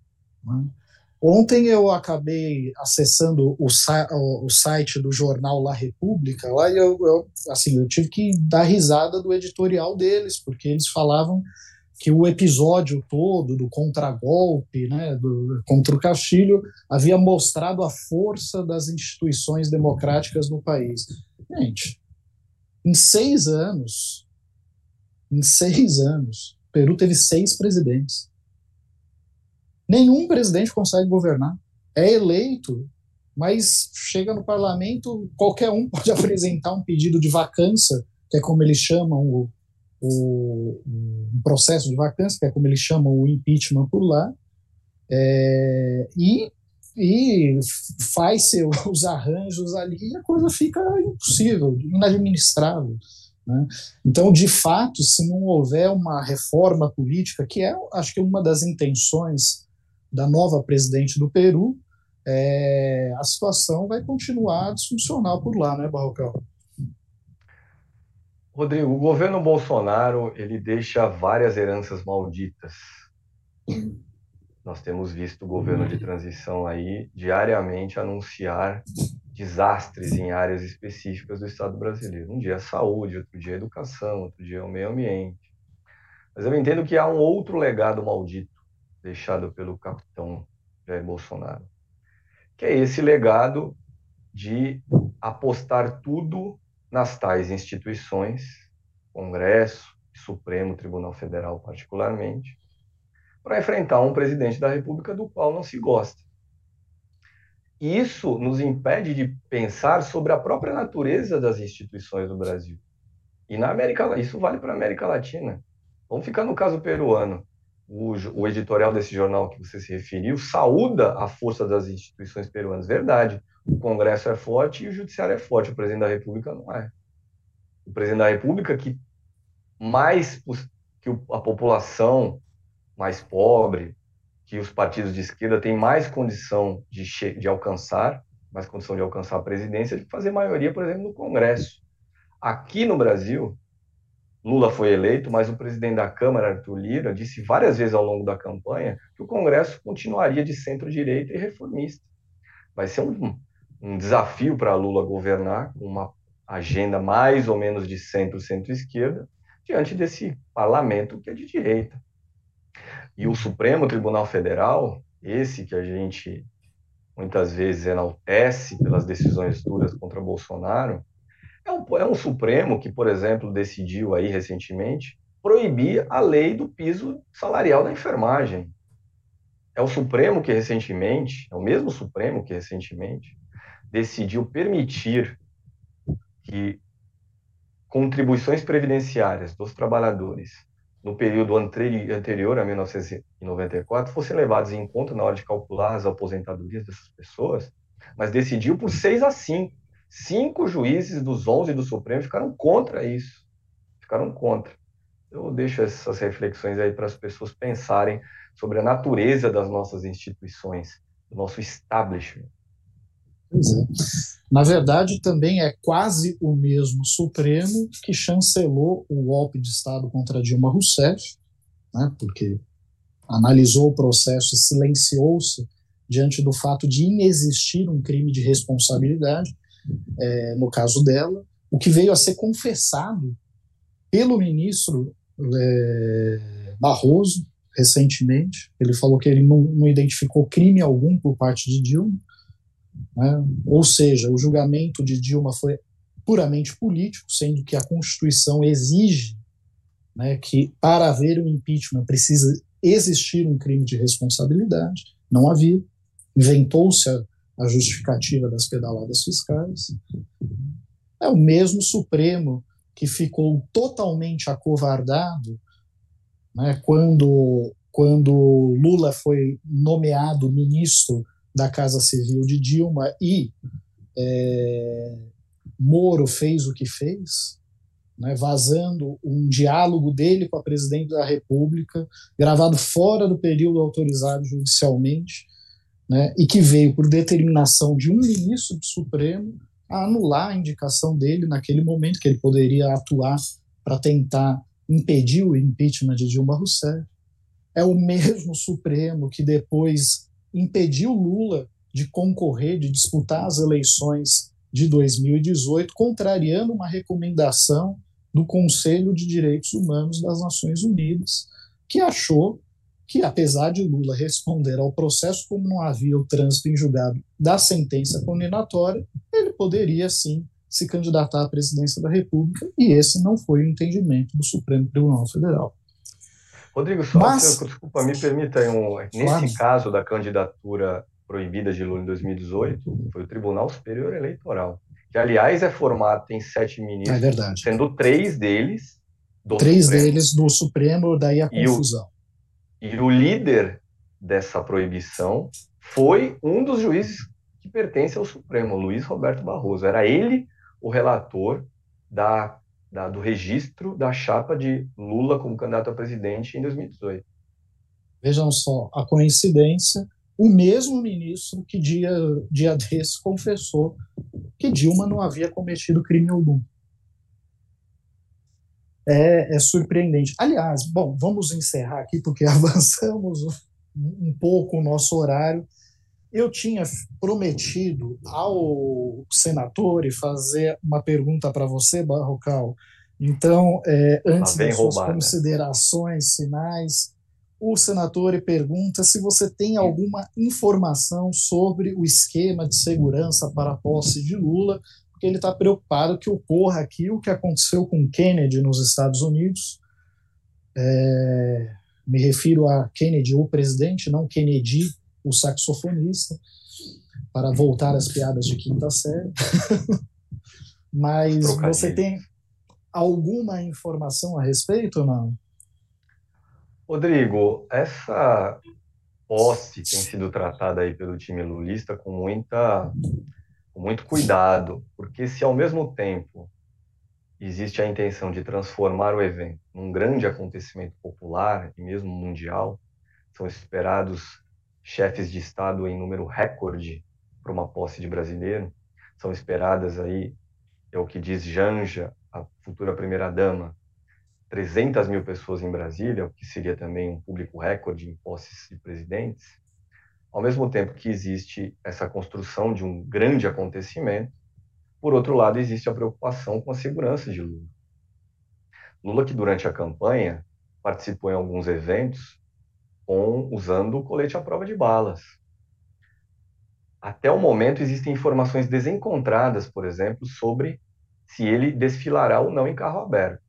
Né? Ontem eu acabei acessando o, o, site do jornal La República, lá e eu, eu, assim, eu tive que dar risada do editorial deles, porque eles falavam que o episódio todo do contragolpe, né, do, contra o Castilho, havia mostrado a força das instituições democráticas no país. Gente, em seis anos, em seis anos, o Peru teve seis presidentes. Nenhum presidente consegue governar. É eleito, mas chega no parlamento, qualquer um pode apresentar um pedido de vacância, que é como eles chamam o, o, um processo de vacância, que é como eles chamam o impeachment por lá, é, e, e faz seus arranjos ali e a coisa fica impossível, inadministrável. Né? Então, de fato, se não houver uma reforma política, que é, acho que, uma das intenções da nova presidente do Peru, é, a situação vai continuar disfuncional por lá, né, Barrocal? Rodrigo, o governo Bolsonaro ele deixa várias heranças malditas. Nós temos visto o governo de transição aí diariamente anunciar desastres em áreas específicas do Estado brasileiro. Um dia é saúde, outro dia é educação, outro dia é o meio ambiente. Mas eu entendo que há um outro legado maldito deixado pelo capitão Jair Bolsonaro, que é esse legado de apostar tudo nas tais instituições, Congresso, Supremo Tribunal Federal particularmente, para enfrentar um presidente da República do qual não se gosta. Isso nos impede de pensar sobre a própria natureza das instituições do Brasil. E na América, isso vale para a América Latina. Vamos ficar no caso peruano. O, o, editorial desse jornal que você se referiu saúda a força das instituições peruanas. Verdade. O Congresso é forte e o Judiciário é forte. O presidente da República não é. O presidente da República, que mais que a população mais pobre, que os partidos de esquerda têm mais condição de, de alcançar, mais condição de alcançar a presidência, de fazer maioria, por exemplo, no Congresso. Aqui no Brasil, Lula foi eleito, mas o presidente da Câmara, Arthur Lira, disse várias vezes ao longo da campanha que o Congresso continuaria de centro-direita e reformista. Vai ser um, um desafio para Lula governar com uma agenda mais ou menos de centro-centro-esquerda diante desse parlamento que é de direita. E o Supremo Tribunal Federal, esse que a gente muitas vezes enaltece pelas decisões duras contra Bolsonaro, é um, é um Supremo que, por exemplo, decidiu aí recentemente proibir a lei do piso salarial da enfermagem. É o Supremo que recentemente, é o mesmo Supremo que recentemente decidiu permitir que contribuições previdenciárias dos trabalhadores no período anterior a 1994 fossem levadas em conta na hora de calcular as aposentadorias dessas pessoas, mas decidiu por 6 a 5. Cinco juízes dos 11 do Supremo ficaram contra isso. Ficaram contra. Eu deixo essas reflexões aí para as pessoas pensarem sobre a natureza das nossas instituições, do nosso establishment. Pois é. Na verdade, também é quase o mesmo Supremo que chancelou o golpe de Estado contra Dilma Rousseff, né, porque analisou o processo e silenciou-se diante do fato de inexistir um crime de responsabilidade, é, no caso dela, o que veio a ser confessado pelo ministro é, Barroso recentemente. Ele falou que ele não, não identificou crime algum por parte de Dilma, né? Ou seja, o julgamento de Dilma foi puramente político, sendo que a Constituição exige né, que para haver um impeachment precisa existir um crime de responsabilidade. Não havia. Inventou-se a, a justificativa das pedaladas fiscais. É o mesmo Supremo que ficou totalmente acovardado né, quando, quando Lula foi nomeado ministro da Casa Civil de Dilma e é, Moro fez o que fez, né, vazando um diálogo dele com a presidente da República, gravado fora do período autorizado judicialmente, né, e que veio por determinação de um ministro do Supremo a anular a indicação dele naquele momento que ele poderia atuar para tentar impedir o impeachment de Dilma Rousseff. É o mesmo Supremo que depois impediu Lula de concorrer, de disputar as eleições de 2018, contrariando uma recomendação do Conselho de Direitos Humanos das Nações Unidas, que achou que, apesar de Lula responder ao processo como não havia o trânsito em julgado da sentença condenatória, ele poderia sim se candidatar à presidência da República, e esse não foi o entendimento do Supremo Tribunal Federal. Rodrigo, só, Mas, desculpa, me permita aí um. Nesse claro. caso da candidatura proibida de Lula em 2018, foi o Tribunal Superior Eleitoral, que, aliás, é formado, tem sete ministros, é verdade. sendo três deles do Três Supremo. deles do Supremo, daí a confusão. E o, líder dessa proibição foi um dos juízes que pertence ao Supremo, Luiz Roberto Barroso. Era ele o relator da da, do registro da chapa de Lula como candidato a presidente em 2018. Vejam só, a coincidência, o mesmo ministro que dia, dia desse confessou que Dilma não havia cometido crime algum. É, é surpreendente. Aliás, bom, vamos encerrar aqui porque avançamos um pouco o nosso horário. Eu tinha prometido ao senador fazer uma pergunta para você, Barrocal. Então, é, antes das suas né? considerações finais, o senador pergunta se você tem alguma informação sobre o esquema de segurança para a posse de Lula, porque ele está preocupado que ocorra aqui o que aconteceu com Kennedy nos Estados Unidos. É, me refiro a Kennedy, o presidente, não Kennedy, o saxofonista, para voltar às piadas de quinta série. Mas você tem alguma informação a respeito ou não? Rodrigo, essa posse tem sido tratada aí pelo time lulista com muita com muito cuidado, porque se ao mesmo tempo existe a intenção de transformar o evento num grande acontecimento popular e mesmo mundial, são esperados chefes de Estado em número recorde para uma posse de brasileiro. São esperadas aí, é o que diz Janja, a futura primeira-dama, 300 mil pessoas em Brasília, o que seria também um público recorde em posses de presidentes. Ao mesmo tempo que existe essa construção de um grande acontecimento, por outro lado, existe a preocupação com a segurança de Lula. Lula, que durante a campanha participou em alguns eventos com, usando o colete à prova de balas. até o momento existem informações desencontradas, por exemplo, sobre se ele desfilará ou não em carro aberto.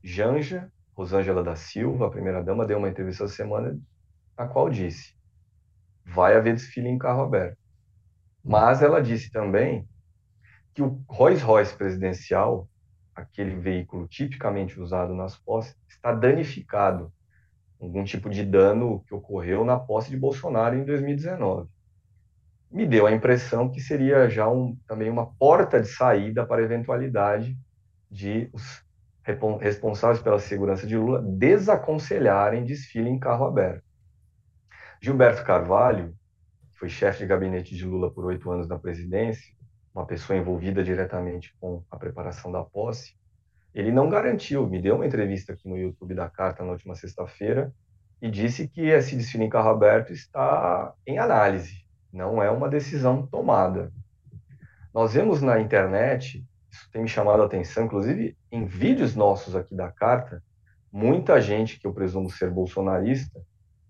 Janja, Rosângela da Silva, a primeira-dama, deu uma entrevista essa semana na qual disse: vai haver desfile em carro aberto. Mas ela disse também que o Rolls Royce presidencial, aquele veículo tipicamente usado nas posses, está danificado. Algum tipo de dano que ocorreu na posse de Bolsonaro em 2019. Me deu a impressão que seria já um, também uma porta de saída para a eventualidade de os responsáveis pela segurança de Lula desaconselharem desfile em carro aberto. Gilberto Carvalho, que foi chefe de gabinete de Lula por oito anos na presidência, uma pessoa envolvida diretamente com a preparação da posse, ele não garantiu, me deu uma entrevista aqui no YouTube da Carta na última sexta-feira e disse que esse desfile em carro aberto está em análise, não é uma decisão tomada. Nós vemos na internet, isso tem me chamado a atenção, inclusive em vídeos nossos aqui da Carta, muita gente que eu presumo ser bolsonarista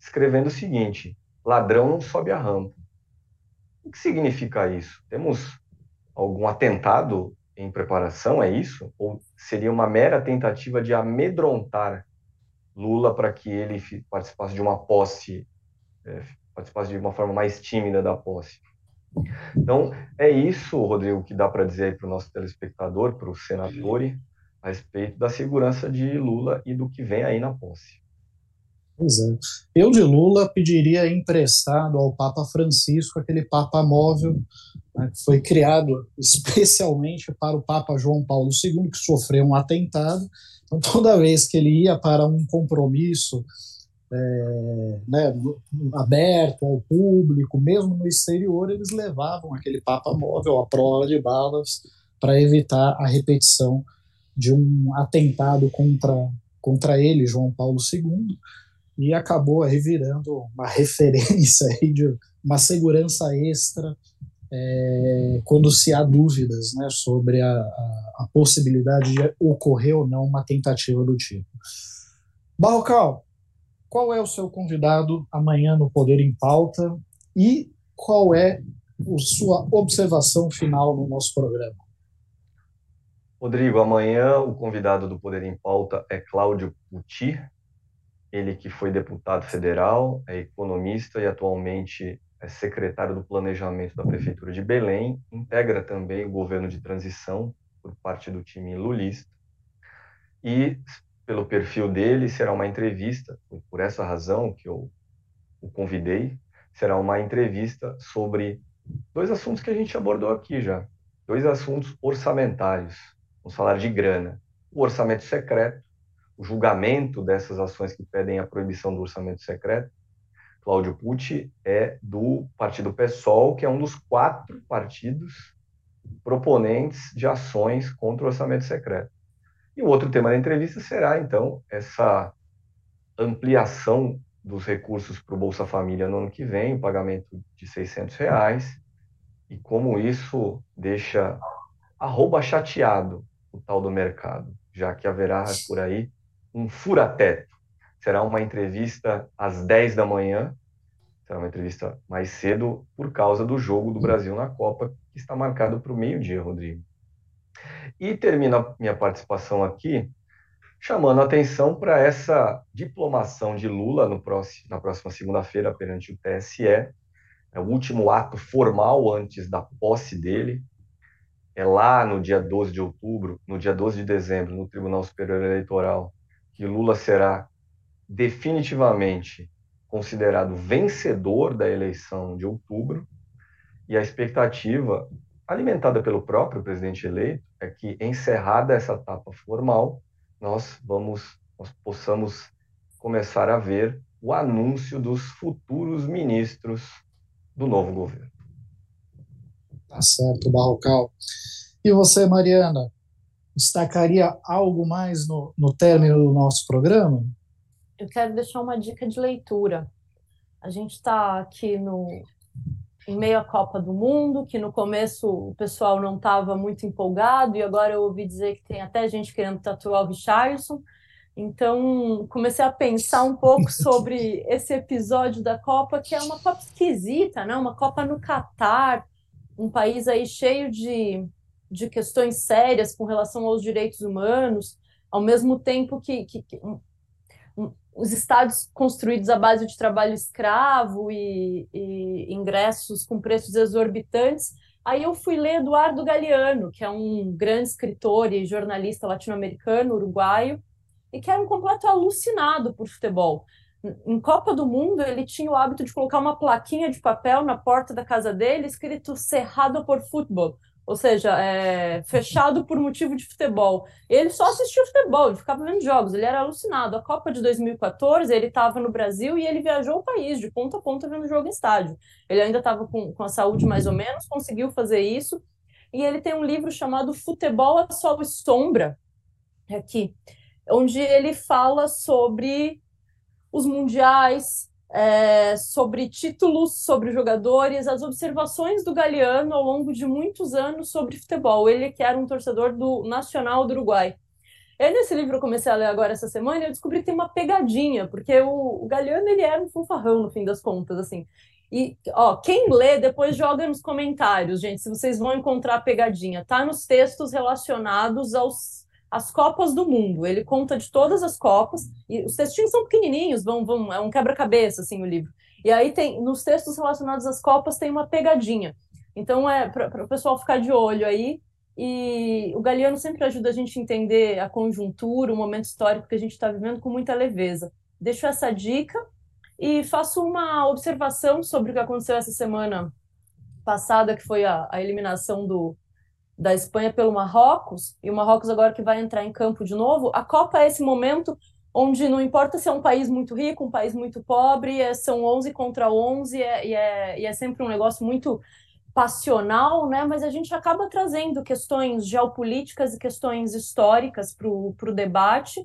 escrevendo o seguinte: ladrão não sobe a rampa. O que significa isso? Temos algum atentado em preparação? É isso? Ou seria uma mera tentativa de amedrontar Lula para que ele participasse de uma posse, é, participasse de uma forma mais tímida da posse? Então, é isso, Rodrigo, que dá para dizer para o nosso telespectador, para o senador, a respeito da segurança de Lula e do que vem aí na posse. Pois é. Eu de Lula pediria emprestado ao Papa Francisco aquele Papa móvel né, que foi criado especialmente para o Papa João Paulo II, que sofreu um atentado. Então, toda vez que ele ia para um compromisso é, né, aberto ao público, mesmo no exterior, eles levavam aquele Papa móvel à prova de balas para evitar a repetição de um atentado contra, contra ele, João Paulo II e acabou aí virando uma referência aí de uma segurança extra é, quando se há dúvidas né, sobre a, a, a, possibilidade de ocorrer ou não uma tentativa do tipo. Barrocal, qual é o seu convidado amanhã no Poder em Pauta e qual é a sua observação final no nosso programa? Rodrigo, amanhã o convidado do Poder em Pauta é Cláudio Puti, ele que foi deputado federal, é economista e atualmente é secretário do Planejamento da Prefeitura de Belém, integra também o governo de transição por parte do time lulista. E, pelo perfil dele, será uma entrevista, por essa razão que eu o convidei, será uma entrevista sobre dois assuntos que a gente abordou aqui já. Dois assuntos orçamentários. Vamos falar de grana. O orçamento secreto julgamento dessas ações que pedem a proibição do orçamento secreto. Cláudio Pucci é do partido PSOL, que é um dos quatro partidos proponentes de ações contra o orçamento secreto. E o outro tema da entrevista será, então, essa ampliação dos recursos para o Bolsa Família no ano que vem, o pagamento de 600 reais, e como isso deixa arroba chateado o tal do mercado, já que haverá por aí um fura-teto. Será uma entrevista às 10 da manhã, será uma entrevista mais cedo por causa do jogo do Brasil na Copa, que está marcado para o meio-dia, Rodrigo. E termino minha participação aqui chamando a atenção para essa diplomação de Lula no próximo, na próxima segunda-feira perante o TSE. É o último ato formal antes da posse dele. É lá no dia 12 de outubro, no dia 12 de dezembro, no Tribunal Superior Eleitoral, que Lula será definitivamente considerado vencedor da eleição de outubro, e a expectativa, alimentada pelo próprio presidente eleito, é que, encerrada essa etapa formal, nós vamos nós possamos começar a ver o anúncio dos futuros ministros do novo governo. Tá certo, Barrocal. E você, Mariana, destacaria algo mais no, no término do nosso programa? Eu quero deixar uma dica de leitura. A gente está aqui no, em meio à Copa do Mundo, que no começo o pessoal não estava muito empolgado, e agora eu ouvi dizer que tem até gente querendo tatuar o Richardson. Então, comecei a pensar um pouco sobre esse episódio da Copa, que é uma Copa esquisita, né? Uma Copa no Catar, um país aí cheio de, de questões sérias com relação aos direitos humanos, ao mesmo tempo que, que, que um, um, os estados construídos à base de trabalho escravo e, e ingressos com preços exorbitantes. Aí eu fui ler Eduardo Galeano, que é um grande escritor e jornalista latino-americano, uruguaio, e que era um completo alucinado por futebol. Em Copa do Mundo, ele tinha o hábito de colocar uma plaquinha de papel na porta da casa dele, escrito Cerrado por Futebol, ou seja, é, fechado por motivo de futebol. Ele só assistia futebol, ele ficava vendo jogos, ele era alucinado. A Copa de 2014, ele estava no Brasil e ele viajou o país de ponta a ponta vendo jogo em estádio. Ele ainda estava com, com a saúde mais ou menos, conseguiu fazer isso. E ele tem um livro chamado Futebol a Sol e Sombra, aqui, onde ele fala sobre os mundiais, é, sobre títulos, sobre jogadores, as observações do Galeano ao longo de muitos anos sobre futebol. Ele que era um torcedor do Nacional do Uruguai. E nesse livro eu comecei a ler agora essa semana e eu descobri que tem uma pegadinha, porque o, o Galeano ele era um fanfarrão no fim das contas, assim. E, ó, quem lê, depois joga nos comentários, gente, se vocês vão encontrar a pegadinha. Tá nos textos relacionados aos as Copas do Mundo. Ele conta de todas as Copas, e os textinhos são pequenininhos, vão, vão, é um quebra-cabeça, assim, o livro. E aí tem, nos textos relacionados às Copas, tem uma pegadinha. Então, é para o pessoal ficar de olho aí. E o Galeano sempre ajuda a gente a entender a conjuntura, o momento histórico que a gente está vivendo com muita leveza. Deixo essa dica e faço uma observação sobre o que aconteceu essa semana passada, que foi a, a eliminação do, da Espanha pelo Marrocos, e o Marrocos agora que vai entrar em campo de novo, a Copa é esse momento onde não importa se é um país muito rico, um país muito pobre, é, são 11 contra 11, e é, e é, e é sempre um negócio muito passional, né? mas a gente acaba trazendo questões geopolíticas e questões históricas para o debate.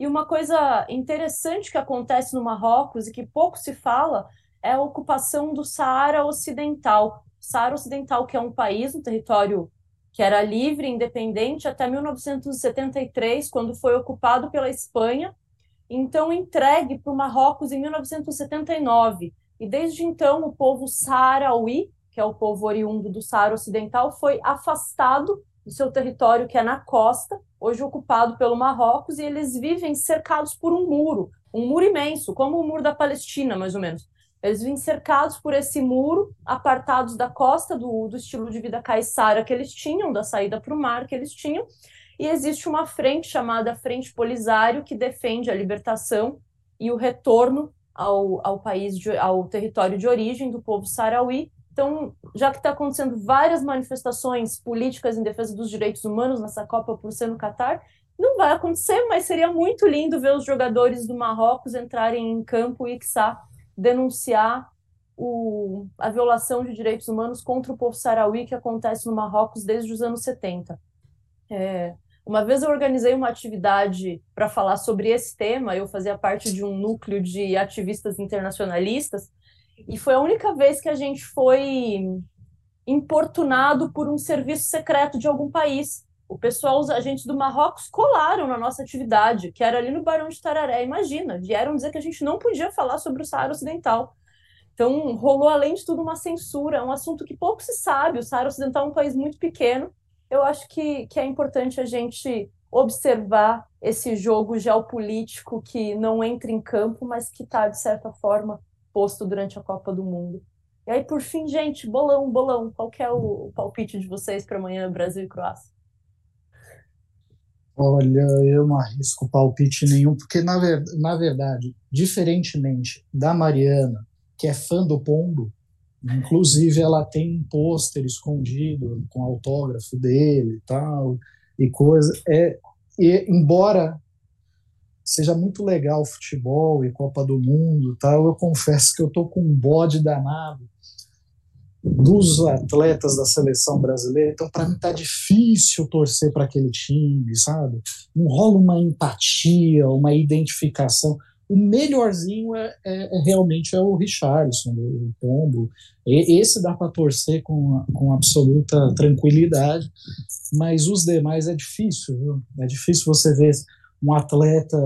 E uma coisa interessante que acontece no Marrocos e que pouco se fala é a ocupação do Saara Ocidental. Saara Ocidental, que é um país, um território que era livre independente até 1973, quando foi ocupado pela Espanha, então entregue para o Marrocos em 1979. E desde então o povo saharauí, que é o povo oriundo do Saara Ocidental, foi afastado do seu território, que é na costa, hoje ocupado pelo Marrocos, e eles vivem cercados por um muro, um muro imenso, como o muro da Palestina, mais ou menos. Eles vêm cercados por esse muro, apartados da costa do, do estilo de vida caiçara que eles tinham, da saída para o mar que eles tinham, e existe uma frente chamada Frente Polisário que defende a libertação e o retorno ao, ao país, de, ao território de origem do povo sarauí. Então, já que está acontecendo várias manifestações políticas em defesa dos direitos humanos nessa Copa por ser no Catar, não vai acontecer, mas seria muito lindo ver os jogadores do Marrocos entrarem em campo e, quiçá, denunciar o, a violação de direitos humanos contra o povo sarauí que acontece no Marrocos desde os anos 70. É, uma vez eu organizei uma atividade para falar sobre esse tema, eu fazia parte de um núcleo de ativistas internacionalistas, e foi a única vez que a gente foi importunado por um serviço secreto de algum país. O pessoal, os agentes do Marrocos, colaram na nossa atividade, que era ali no Barão de Tararé. Imagina, vieram dizer que a gente não podia falar sobre o Saara Ocidental. Então, rolou, além de tudo, uma censura. Um assunto que pouco se sabe. O Saara Ocidental é um país muito pequeno. Eu acho que, que é importante a gente observar esse jogo geopolítico que não entra em campo, mas que está, de certa forma, posto durante a Copa do Mundo. E aí, por fim, gente, bolão, bolão. Qual é o palpite de vocês para amanhã, Brasil e Croácia? Olha, eu não arrisco palpite nenhum, porque, na, ver, na verdade, diferentemente da Mariana, que é fã do Pombo, inclusive ela tem um pôster escondido com autógrafo dele e tal, e coisa. É, e, embora seja muito legal futebol e Copa do Mundo tal, eu confesso que eu tô com um bode danado dos atletas da seleção brasileira. Então, para mim, tá difícil torcer para aquele time, sabe? Não rola uma empatia, uma identificação. O melhorzinho é, é, é realmente é o Richardson, o Pombo. Esse dá para torcer com, com absoluta tranquilidade, mas os demais é difícil, viu? É difícil você ver um atleta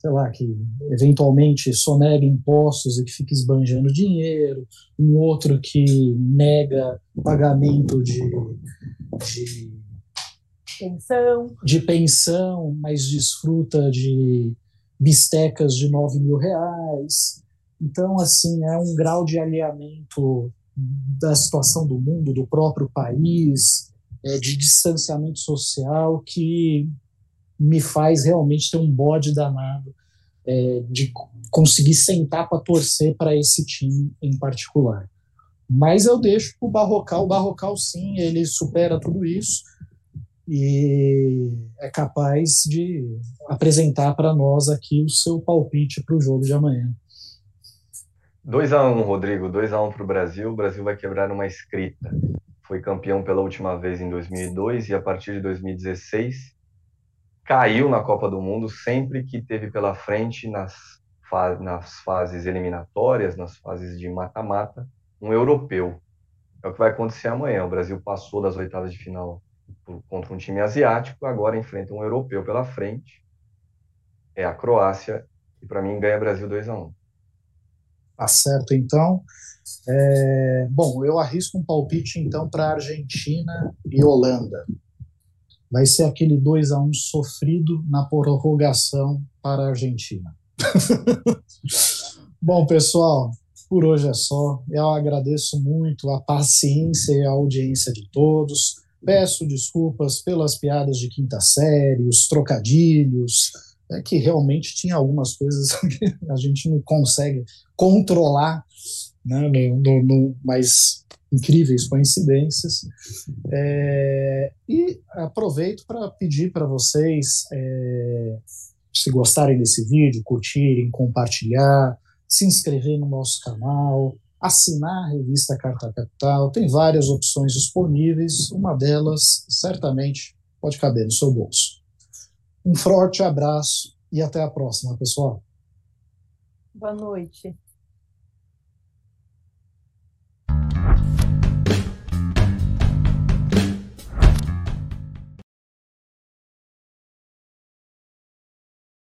sei lá, que eventualmente sonega impostos e que fica esbanjando dinheiro, um outro que nega pagamento de, de pensão. de pensão, mas desfruta de bistecas de 9 mil reais. Então, assim, é um grau de alinhamento da situação do mundo, do próprio país, é, de distanciamento social que me faz realmente ter um bode danado é, de conseguir sentar para torcer para esse time em particular. Mas eu deixo o Barrocal. O Barrocal, sim, ele supera tudo isso e é capaz de apresentar para nós aqui o seu palpite para o jogo de amanhã. 2 a 1 um, Rodrigo, 2 a 1 um para o Brasil. O Brasil vai quebrar uma escrita. Foi campeão pela última vez em 2002 e a partir de 2016 caiu na Copa do Mundo sempre que teve pela frente nas, fa nas fases eliminatórias, nas fases de mata-mata, um europeu. É o que vai acontecer amanhã. O Brasil passou das oitavas de final contra um time asiático, agora enfrenta um europeu pela frente. É a Croácia e para mim ganha Brasil 2 a 1. Tá certo, então. É, bom, eu arrisco um palpite então para Argentina e Holanda vai ser aquele 2 a 1 sofrido na prorrogação para a Argentina. Bom, pessoal, por hoje é só. Eu agradeço muito a paciência e a audiência de todos. Peço desculpas pelas piadas de quinta série, os trocadilhos, é que realmente tinha algumas coisas que a gente não consegue controlar, né, no, no, no, mas incríveis coincidências. É, e aproveito para pedir para vocês, é, se gostarem desse vídeo, curtirem, compartilhar, se inscrever no nosso canal, assinar a revista Carta Capital. Tem várias opções disponíveis, uma delas certamente pode caber no seu bolso. Um forte abraço e até a próxima, pessoal. Boa noite.